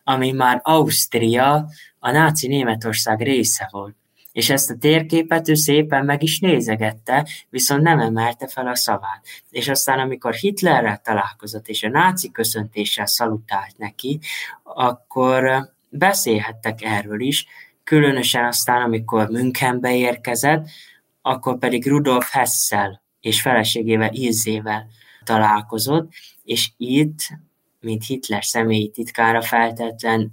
ami már Ausztria, a náci Németország része volt és ezt a térképet ő szépen meg is nézegette, viszont nem emelte fel a szavát. És aztán, amikor Hitlerrel találkozott, és a náci köszöntéssel szalutált neki, akkor beszélhettek erről is, különösen aztán, amikor Münchenbe érkezett, akkor pedig Rudolf Hessel és feleségével Ilzével találkozott, és itt, mint Hitler személyi titkára feltetlen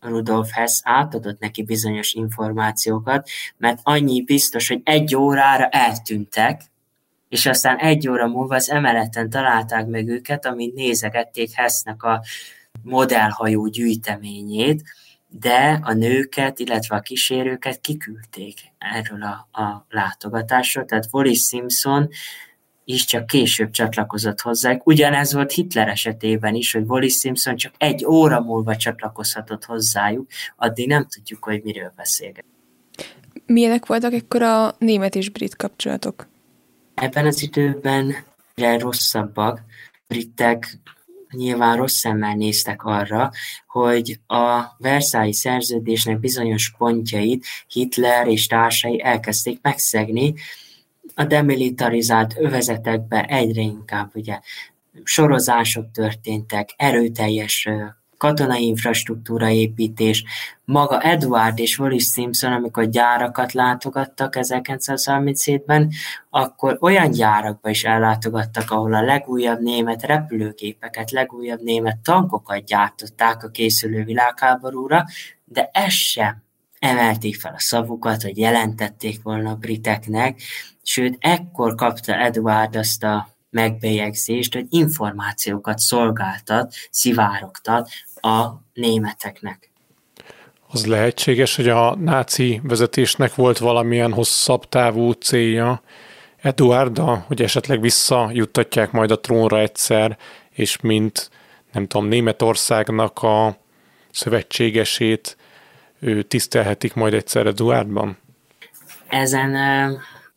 Rudolf Hess átadott neki bizonyos információkat, mert annyi biztos, hogy egy órára eltűntek, és aztán egy óra múlva az emeleten találták meg őket, amint nézegették Hessnek a modellhajó gyűjteményét, de a nőket, illetve a kísérőket kiküldték erről a, a látogatásról. Tehát Wallis Simpson is csak később csatlakozott hozzá. Ugyanez volt Hitler esetében is, hogy Wallis Simpson csak egy óra múlva csatlakozhatott hozzájuk, addig nem tudjuk, hogy miről beszélget. Milyenek voltak ekkor a német és brit kapcsolatok? Ebben az időben egyre rosszabbak. Britek nyilván rossz szemmel néztek arra, hogy a Versailles szerződésnek bizonyos pontjait Hitler és társai elkezdték megszegni, a demilitarizált övezetekben egyre inkább ugye sorozások történtek, erőteljes katonai infrastruktúra építés. Maga Edward és Wallis Simpson, amikor gyárakat látogattak 1937-ben, akkor olyan gyárakba is ellátogattak, ahol a legújabb német repülőgépeket, legújabb német tankokat gyártották a készülő világháborúra, de ez sem emelték fel a szavukat, hogy jelentették volna a briteknek, sőt, ekkor kapta Edward azt a megbélyegzést, hogy információkat szolgáltat, szivárogtat a németeknek. Az lehetséges, hogy a náci vezetésnek volt valamilyen hosszabb távú célja Eduarda, hogy esetleg visszajuttatják majd a trónra egyszer, és mint nem tudom, Németországnak a szövetségesét ő tisztelhetik majd egyszer Eduardban? Ezen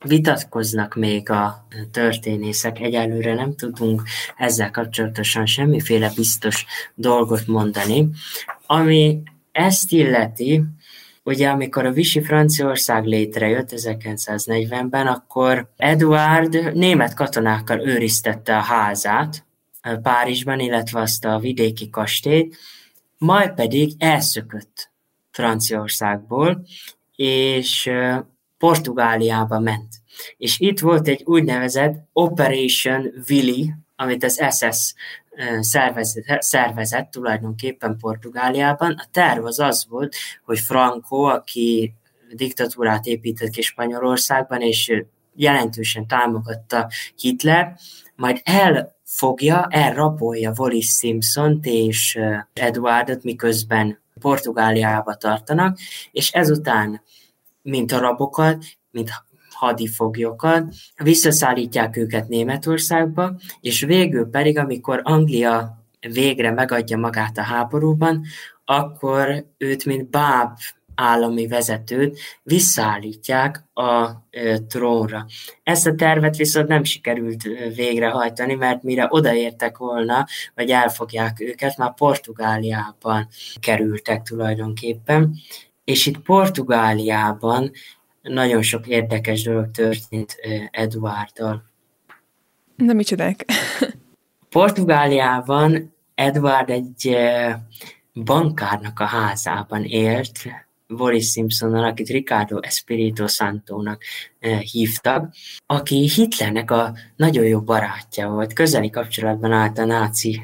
vitatkoznak még a történészek, egyelőre nem tudunk ezzel kapcsolatosan semmiféle biztos dolgot mondani. Ami ezt illeti, ugye amikor a Visi Franciaország létrejött 1940-ben, akkor Eduard német katonákkal őriztette a házát Párizsban, illetve azt a vidéki kastélyt, majd pedig elszökött Franciaországból, és Portugáliába ment. És itt volt egy úgynevezett Operation Willy, amit az SS szervezett, szervezett tulajdonképpen Portugáliában. A terv az az volt, hogy Franco, aki diktatúrát épített ki Spanyolországban, és jelentősen támogatta Hitler, majd elfogja, elrapolja Wallis Simpson-t és Eduardot, miközben Portugáliába tartanak, és ezután mint a rabokat, mint hadifoglyokat, visszaszállítják őket Németországba, és végül pedig, amikor Anglia végre megadja magát a háborúban, akkor őt, mint báb állami vezetőt visszaállítják a trónra. Ezt a tervet viszont nem sikerült végrehajtani, mert mire odaértek volna, vagy elfogják őket, már Portugáliában kerültek tulajdonképpen. És itt Portugáliában nagyon sok érdekes dolog történt Eduarddal. Nem micsodák. Portugáliában Edward egy bankárnak a házában élt, Wallis Simpsonnal, akit Ricardo Espirito Santónak hívtak, aki Hitlernek a nagyon jó barátja volt, közeli kapcsolatban állt a náci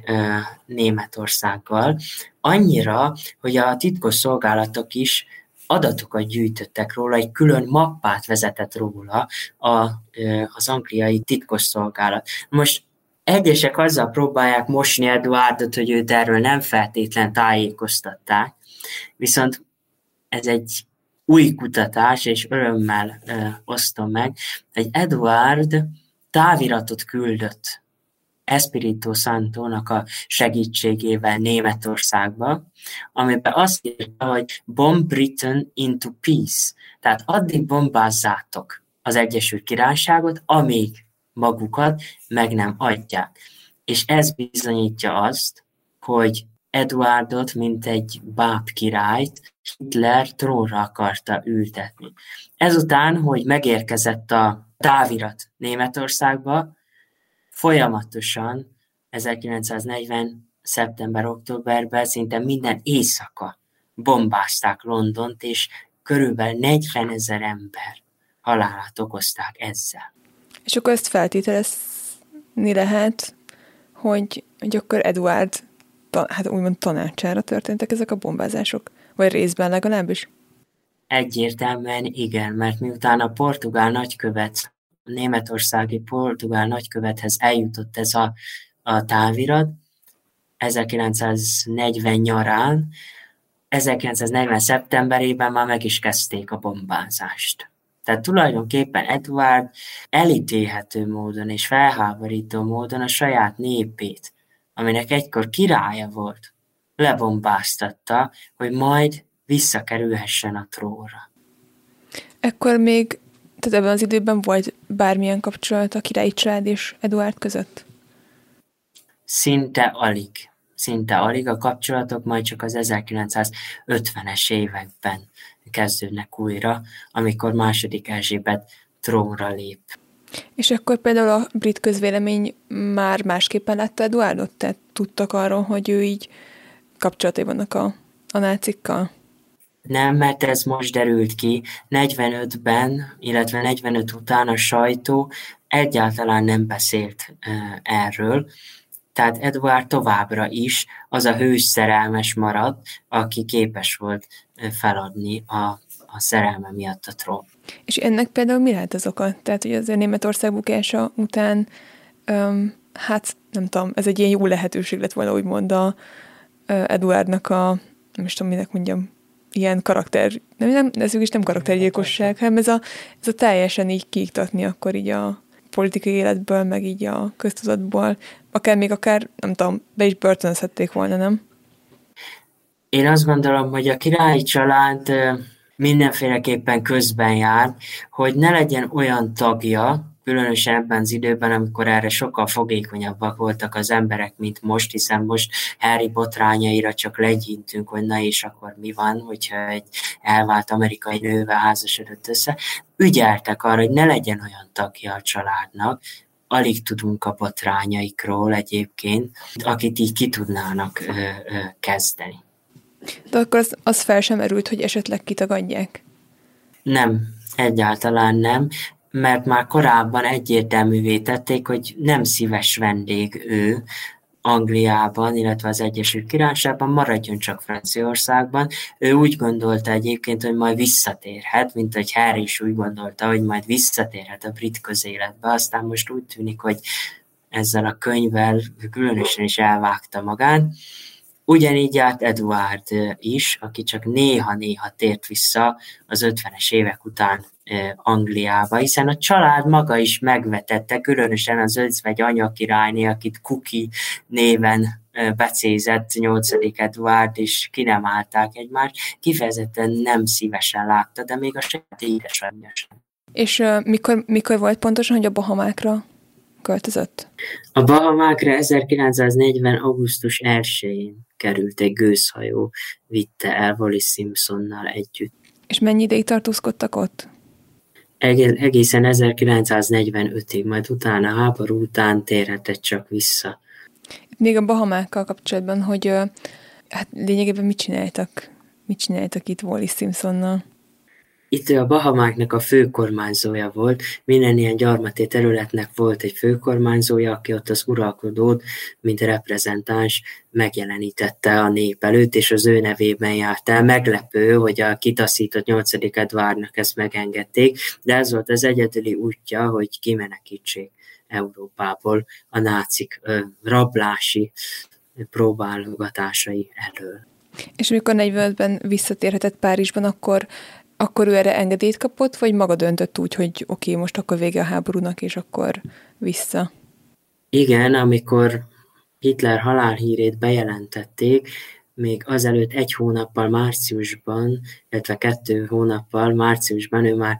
Németországgal, annyira, hogy a titkos szolgálatok is adatokat gyűjtöttek róla, egy külön mappát vezetett róla a, az angliai titkosszolgálat. Most egyesek azzal próbálják mosni Eduardot, hogy őt erről nem feltétlen tájékoztatták, viszont ez egy új kutatás, és örömmel ö, osztom meg, hogy Eduard táviratot küldött Espirito Santónak a segítségével Németországba, amiben azt írta, hogy bomb Britain into peace, tehát addig bombázzátok az Egyesült Királyságot, amíg magukat meg nem adják. És ez bizonyítja azt, hogy Eduardot, mint egy báb királyt, Hitler trónra akarta ültetni. Ezután, hogy megérkezett a távirat Németországba, folyamatosan 1940. szeptember-októberben szinte minden éjszaka bombázták Londont, és körülbelül 40 ezer ember halálát okozták ezzel. És akkor ezt feltételezni lehet, hogy, hogy akkor Eduard hát úgymond tanácsára történtek ezek a bombázások? Vagy részben legalábbis? Egyértelműen igen, mert miután a portugál nagykövet, a németországi portugál nagykövethez eljutott ez a, a távirat, 1940 nyarán, 1940 szeptemberében már meg is kezdték a bombázást. Tehát tulajdonképpen Edward elítélhető módon és felháborító módon a saját népét, aminek egykor királya volt, lebombáztatta, hogy majd visszakerülhessen a tróra. Ekkor még, tehát ebben az időben volt bármilyen kapcsolat a királyi család és Eduard között? Szinte alig. Szinte alig. A kapcsolatok majd csak az 1950-es években kezdődnek újra, amikor második Erzsébet trónra lép. És akkor például a brit közvélemény már másképpen látta Eduardot? Tehát tudtak arról, hogy ő így kapcsolatai vannak a, a nácikkal? Nem, mert ez most derült ki. 45-ben, illetve 45 után a sajtó egyáltalán nem beszélt erről. Tehát Edward továbbra is az a hős szerelmes maradt, aki képes volt feladni a, a szerelme miatt a trón. És ennek például mi lehet az oka? Tehát, hogy azért Németország bukása után, um, hát nem tudom, ez egy ilyen jó lehetőség lett volna, úgymond a uh, Eduardnak a, nem is tudom, minek mondjam, ilyen karakter, nem, nem ez is nem karaktergyilkosság, hanem ez a, ez a teljesen így kiiktatni akkor így a politikai életből, meg így a köztudatból, akár még akár, nem tudom, be is börtönözhették volna, nem? Én azt gondolom, hogy a királyi család mindenféleképpen közben jár, hogy ne legyen olyan tagja, különösen ebben az időben, amikor erre sokkal fogékonyabbak voltak az emberek, mint most, hiszen most Harry botrányaira csak legyintünk, hogy na és akkor mi van, hogyha egy elvált amerikai nővel házasodott össze. Ügyeltek arra, hogy ne legyen olyan tagja a családnak, alig tudunk a botrányaikról egyébként, akit így ki tudnának ö, ö, kezdeni. De akkor az, az fel sem erült, hogy esetleg kitagadják? Nem, egyáltalán nem, mert már korábban egyértelművé tették, hogy nem szíves vendég ő Angliában, illetve az Egyesült Királyságban, maradjon csak Franciaországban. Ő úgy gondolta egyébként, hogy majd visszatérhet, mint hogy Harry is úgy gondolta, hogy majd visszatérhet a brit közéletbe, aztán most úgy tűnik, hogy ezzel a könyvvel különösen is elvágta magát Ugyanígy járt Eduard is, aki csak néha-néha tért vissza az 50-es évek után Angliába, hiszen a család maga is megvetette, különösen az özvegy anyakirályné, akit Kuki néven becézett 8. Eduard, és ki nem állták egymást, kifejezetten nem szívesen látta, de még a saját édesanyja sem. És uh, mikor, mikor volt pontosan, hogy a Bahamákra költözött? A Bahamákra 1940. augusztus 1-én került egy gőzhajó, vitte el Wallis Simpsonnal együtt. És mennyi ideig tartózkodtak ott? Egészen 1945-ig, majd utána háború után térhetett csak vissza. Még a Bahamákkal kapcsolatban, hogy hát lényegében mit csináltak? Mit csináltak itt Wallis Simpsonnal? Itt a Bahamáknak a főkormányzója volt, minden ilyen gyarmati területnek volt egy főkormányzója, aki ott az uralkodót, mint reprezentáns megjelenítette a nép előtt, és az ő nevében járt el. Meglepő, hogy a kitaszított 8. Edvárnak ezt megengedték, de ez volt az egyedüli útja, hogy kimenekítsék Európából a nácik rablási próbálgatásai elől. És amikor 45-ben visszatérhetett Párizsban, akkor akkor ő erre engedélyt kapott, vagy maga döntött úgy, hogy oké, most akkor vége a háborúnak, és akkor vissza? Igen, amikor Hitler halálhírét bejelentették, még azelőtt egy hónappal márciusban, illetve kettő hónappal márciusban ő már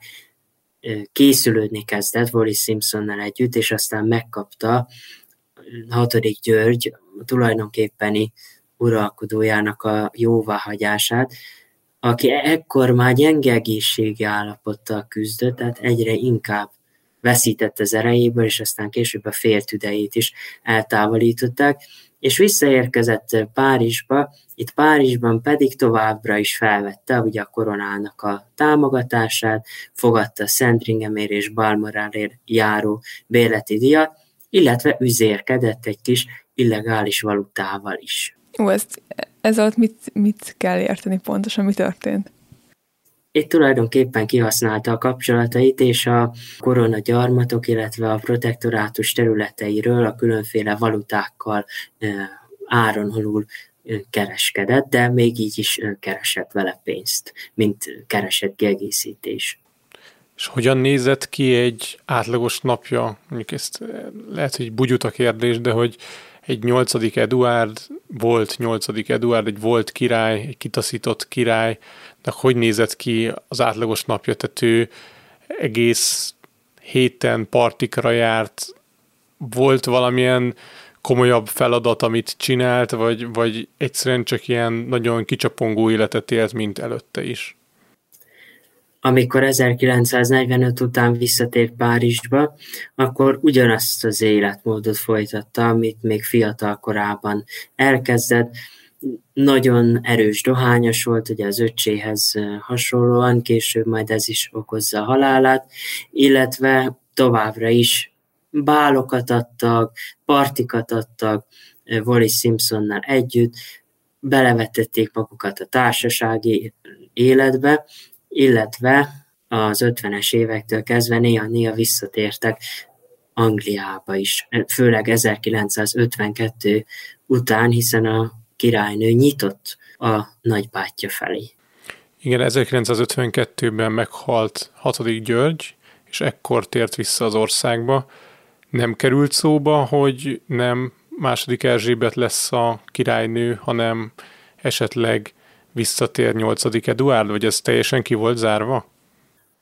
készülődni kezdett Wallis Simpsonnal együtt, és aztán megkapta 6. György tulajdonképpeni uralkodójának a jóváhagyását, aki ekkor már gyenge egészségi állapottal küzdött, tehát egyre inkább veszített az erejéből, és aztán később a féltüdejét is eltávolították, és visszaérkezett Párizsba, itt Párizsban pedig továbbra is felvette ugye a koronának a támogatását, fogadta Szentringemér és Balmorálért járó béleti díjat, illetve üzérkedett egy kis illegális valutával is. Ó, ezt, ez alatt mit, mit kell érteni pontosan, mi történt? Itt tulajdonképpen kihasználta a kapcsolatait és a korona gyarmatok, illetve a protektorátus területeiről a különféle valutákkal áron alul kereskedett, de még így is keresett vele pénzt, mint keresett kiegészítés. És hogyan nézett ki egy átlagos napja? Mondjuk ezt lehet, hogy bugyut a kérdés, de hogy egy nyolcadik Eduard volt nyolcadik Eduard, egy volt király, egy kitaszított király, de hogy nézett ki az átlagos napja, tehát ő egész héten partikra járt, volt valamilyen komolyabb feladat, amit csinált, vagy, vagy egyszerűen csak ilyen nagyon kicsapongó életet élt, mint előtte is? Amikor 1945 után visszatért Párizsba, akkor ugyanazt az életmódot folytatta, amit még fiatal korában elkezdett. Nagyon erős dohányos volt, ugye az öccséhez hasonlóan, később majd ez is okozza a halálát, illetve továbbra is bálokat adtak, partikat adtak Wallis Simpsonnal együtt, belevetették magukat a társasági életbe, illetve az 50-es évektől kezdve néha-néha visszatértek Angliába is, főleg 1952 után, hiszen a királynő nyitott a nagybátyja felé. Igen, 1952-ben meghalt 6. György, és ekkor tért vissza az országba. Nem került szóba, hogy nem második Erzsébet lesz a királynő, hanem esetleg visszatér 8. Eduard, vagy ez teljesen ki volt zárva?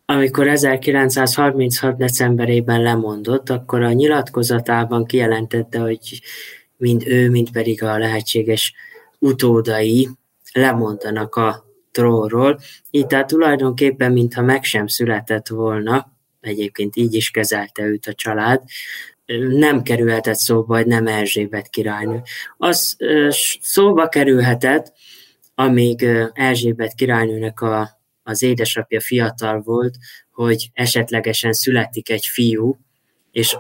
Amikor 1936. decemberében lemondott, akkor a nyilatkozatában kijelentette, hogy mind ő, mind pedig a lehetséges utódai lemondanak a trónról. Így tehát tulajdonképpen, mintha meg sem született volna, egyébként így is kezelte őt a család, nem kerülhetett szóba, hogy nem Erzsébet királynő. Az szóba kerülhetett, amíg Erzsébet királynőnek a, az édesapja fiatal volt, hogy esetlegesen születik egy fiú, és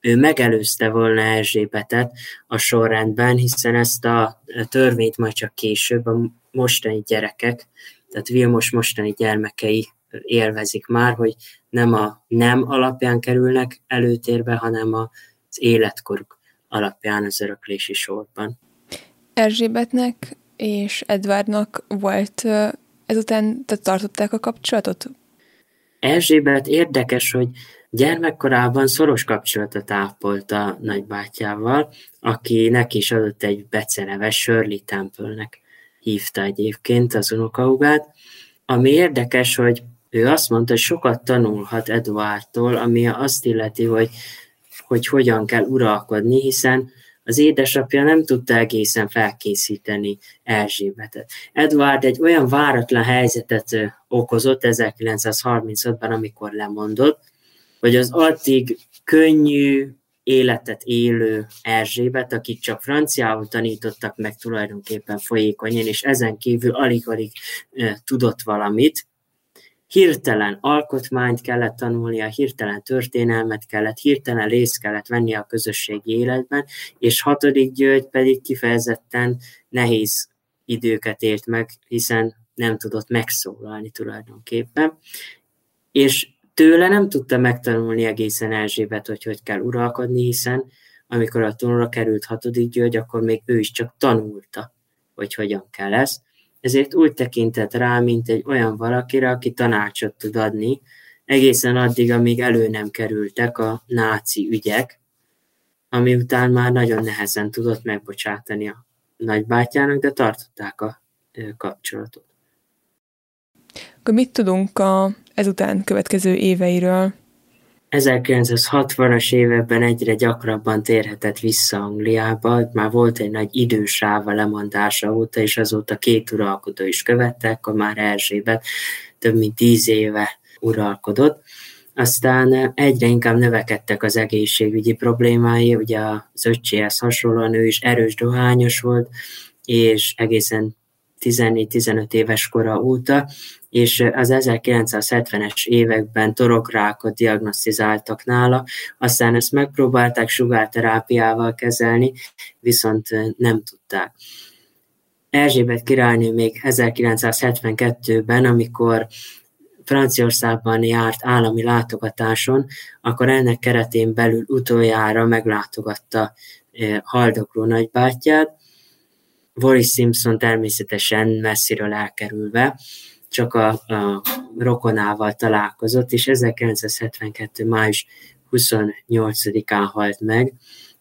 ő megelőzte volna Erzsébetet a sorrendben, hiszen ezt a törvényt majd csak később a mostani gyerekek, tehát Vilmos mostani gyermekei élvezik már, hogy nem a nem alapján kerülnek előtérbe, hanem az életkoruk alapján az öröklési sorban. Erzsébetnek és Edwardnak volt ezután tehát tartották a kapcsolatot? Erzsébet érdekes, hogy gyermekkorában szoros kapcsolatot ápolt a nagybátyával, aki neki is adott egy beceneve, Shirley Temple-nek hívta egyébként az unokahugát. Ami érdekes, hogy ő azt mondta, hogy sokat tanulhat Eduardtól, ami azt illeti, hogy, hogy hogyan kell uralkodni, hiszen az édesapja nem tudta egészen felkészíteni Erzsébetet. Edward egy olyan váratlan helyzetet okozott 1935-ben, amikor lemondott, hogy az addig könnyű életet élő Erzsébet, akik csak franciául tanítottak meg tulajdonképpen folyékonyan, és ezen kívül alig-alig tudott valamit, hirtelen alkotmányt kellett tanulnia, hirtelen történelmet kellett, hirtelen részt kellett venni a közösségi életben, és hatodik György pedig kifejezetten nehéz időket élt meg, hiszen nem tudott megszólalni tulajdonképpen, és tőle nem tudta megtanulni egészen Erzsébet, hogy hogy kell uralkodni, hiszen amikor a tónra került hatodik György, akkor még ő is csak tanulta, hogy hogyan kell ezt ezért úgy tekintett rá, mint egy olyan valakire, aki tanácsot tud adni, egészen addig, amíg elő nem kerültek a náci ügyek, ami után már nagyon nehezen tudott megbocsátani a nagybátyának, de tartották a kapcsolatot. Akkor mit tudunk a ezután következő éveiről? 1960-as években egyre gyakrabban térhetett vissza Angliába, már volt egy nagy idősáv a lemondása óta, és azóta két uralkodó is követte, akkor már Erzsébet több mint tíz éve uralkodott. Aztán egyre inkább növekedtek az egészségügyi problémái, ugye az öccséhez hasonlóan ő is erős dohányos volt, és egészen 14-15 éves kora óta és az 1970-es években torokrákot diagnosztizáltak nála, aztán ezt megpróbálták sugárterápiával kezelni, viszont nem tudták. Erzsébet királynő még 1972-ben, amikor Franciaországban járt állami látogatáson, akkor ennek keretén belül utoljára meglátogatta haldokló nagybátyját, Boris Simpson természetesen messziről elkerülve, csak a, a rokonával találkozott, és 1972. május 28-án halt meg.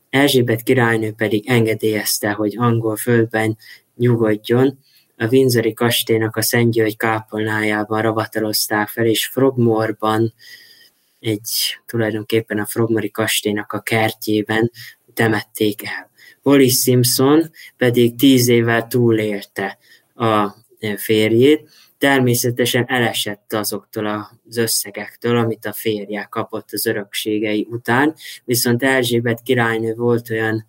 Erzsébet királynő pedig engedélyezte, hogy angol földben nyugodjon. A Windsori kastélynak a Szent György kápolnájában ravatalozták fel, és Frogmorban, egy tulajdonképpen a Frogmori kastélynak a kertjében temették el. Wallis Simpson pedig tíz évvel túlélte a férjét, természetesen elesett azoktól az összegektől, amit a férje kapott az örökségei után, viszont Erzsébet királynő volt olyan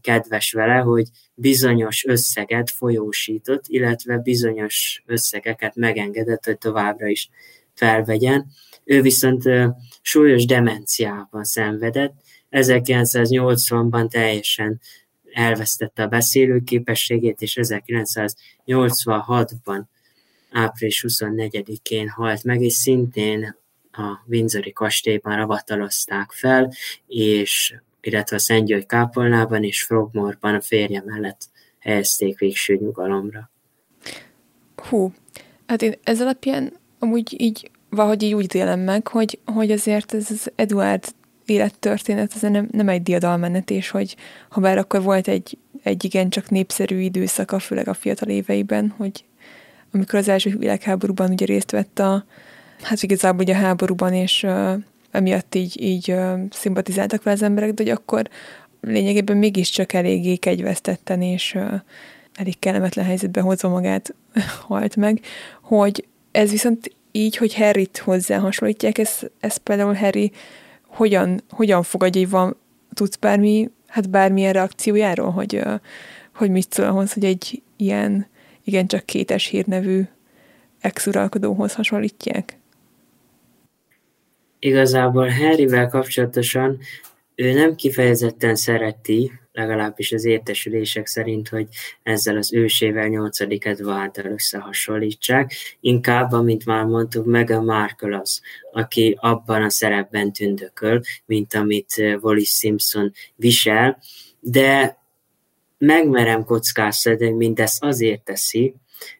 kedves vele, hogy bizonyos összeget folyósított, illetve bizonyos összegeket megengedett, hogy továbbra is felvegyen. Ő viszont súlyos demenciában szenvedett, 1980-ban teljesen elvesztette a beszélőképességét, és 1986-ban április 24-én halt meg, és szintén a Windsori kastélyban ravatalozták fel, és illetve a Szent György kápolnában és Frogmorban a férje mellett helyezték végső nyugalomra. Hú, hát én ez alapján amúgy így valahogy így úgy élem meg, hogy, hogy azért ez az Eduard élettörténet, ez nem, nem egy diadalmenetés, hogy ha bár akkor volt egy, egy igen csak népszerű időszaka, főleg a fiatal éveiben, hogy amikor az első világháborúban ugye részt vett a, hát igazából ugye a háborúban, és uh, emiatt így, így uh, szimpatizáltak vele az emberek, de hogy akkor lényegében mégiscsak eléggé kegyvesztetten, és uh, elég kellemetlen helyzetbe hozva magát halt meg, hogy ez viszont így, hogy Harryt hozzá hasonlítják, ez, ez például Harry hogyan, hogyan fogadja, hogy van, tudsz bármi, hát bármilyen reakciójáról, hogy, hogy mit szól ahhoz, hogy egy ilyen igencsak kétes hírnevű ex-uralkodóhoz hasonlítják? Igazából Harryvel kapcsolatosan ő nem kifejezetten szereti, legalábbis az értesülések szerint, hogy ezzel az ősével 8. Edwarddal összehasonlítsák. Inkább, amit már mondtuk, meg a Markle az, aki abban a szerepben tündököl, mint amit Wallis Simpson visel, de megmerem kockáztatni, hogy mindezt azért teszi,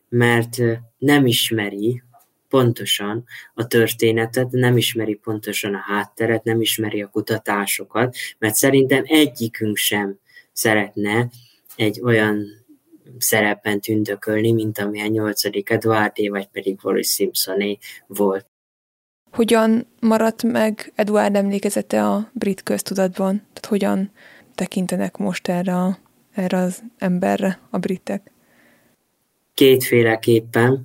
mert nem ismeri pontosan a történetet, nem ismeri pontosan a hátteret, nem ismeri a kutatásokat, mert szerintem egyikünk sem szeretne egy olyan szerepen tündökölni, mint ami a nyolcadik Eduardé, vagy pedig Wallace Simpsoné volt. Hogyan maradt meg Eduard emlékezete a brit köztudatban? Tehát hogyan tekintenek most erre, a, erre az emberre a britek? kétféleképpen.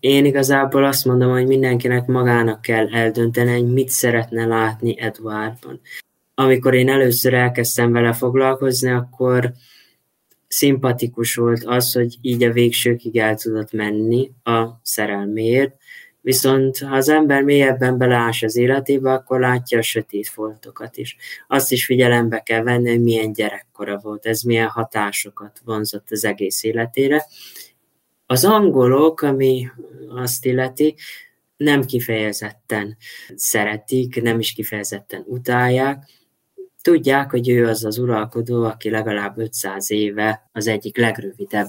Én igazából azt mondom, hogy mindenkinek magának kell eldönteni, hogy mit szeretne látni Edwardban. Amikor én először elkezdtem vele foglalkozni, akkor szimpatikus volt az, hogy így a végsőkig el tudott menni a szerelméért, viszont ha az ember mélyebben beleás az életébe, akkor látja a sötét foltokat is. Azt is figyelembe kell venni, hogy milyen gyerekkora volt, ez milyen hatásokat vonzott az egész életére, az angolok, ami azt illeti, nem kifejezetten szeretik, nem is kifejezetten utálják. Tudják, hogy ő az az uralkodó, aki legalább 500 éve az egyik legrövidebb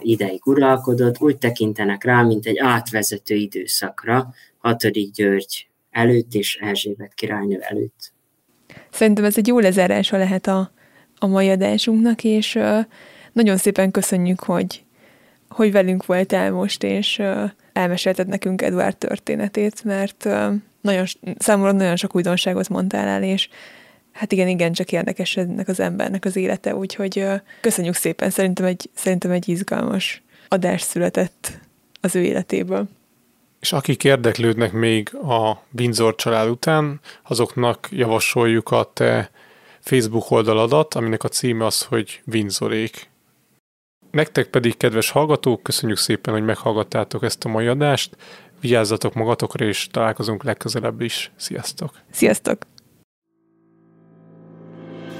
ideig uralkodott. Úgy tekintenek rá, mint egy átvezető időszakra, 6. György előtt és Erzsébet királynő előtt. Szerintem ez egy jó lezárása lehet a, a mai adásunknak, és nagyon szépen köszönjük, hogy hogy velünk voltál most, és elmesélted nekünk Eduard történetét, mert nagyon, számomra nagyon sok újdonságot mondtál el, és hát igen, igen, csak érdekes ennek az embernek az élete, úgyhogy köszönjük szépen, szerintem egy, szerintem egy izgalmas adás született az ő életéből. És akik érdeklődnek még a Windsor család után, azoknak javasoljuk a te Facebook oldaladat, aminek a címe az, hogy Windsorék. Nektek pedig, kedves hallgatók, köszönjük szépen, hogy meghallgattátok ezt a mai adást. Vigyázzatok magatokra, és találkozunk legközelebb is. Sziasztok! Sziasztok!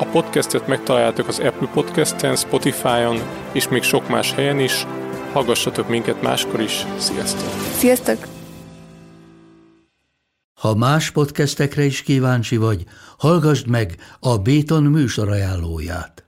A podcastet megtaláljátok az Apple Podcast-en, Spotify-on és még sok más helyen is. Hallgassatok minket máskor is. Sziasztok! Sziasztok! Ha más podcastekre is kíváncsi vagy, hallgassd meg a Béton műsor ajánlóját.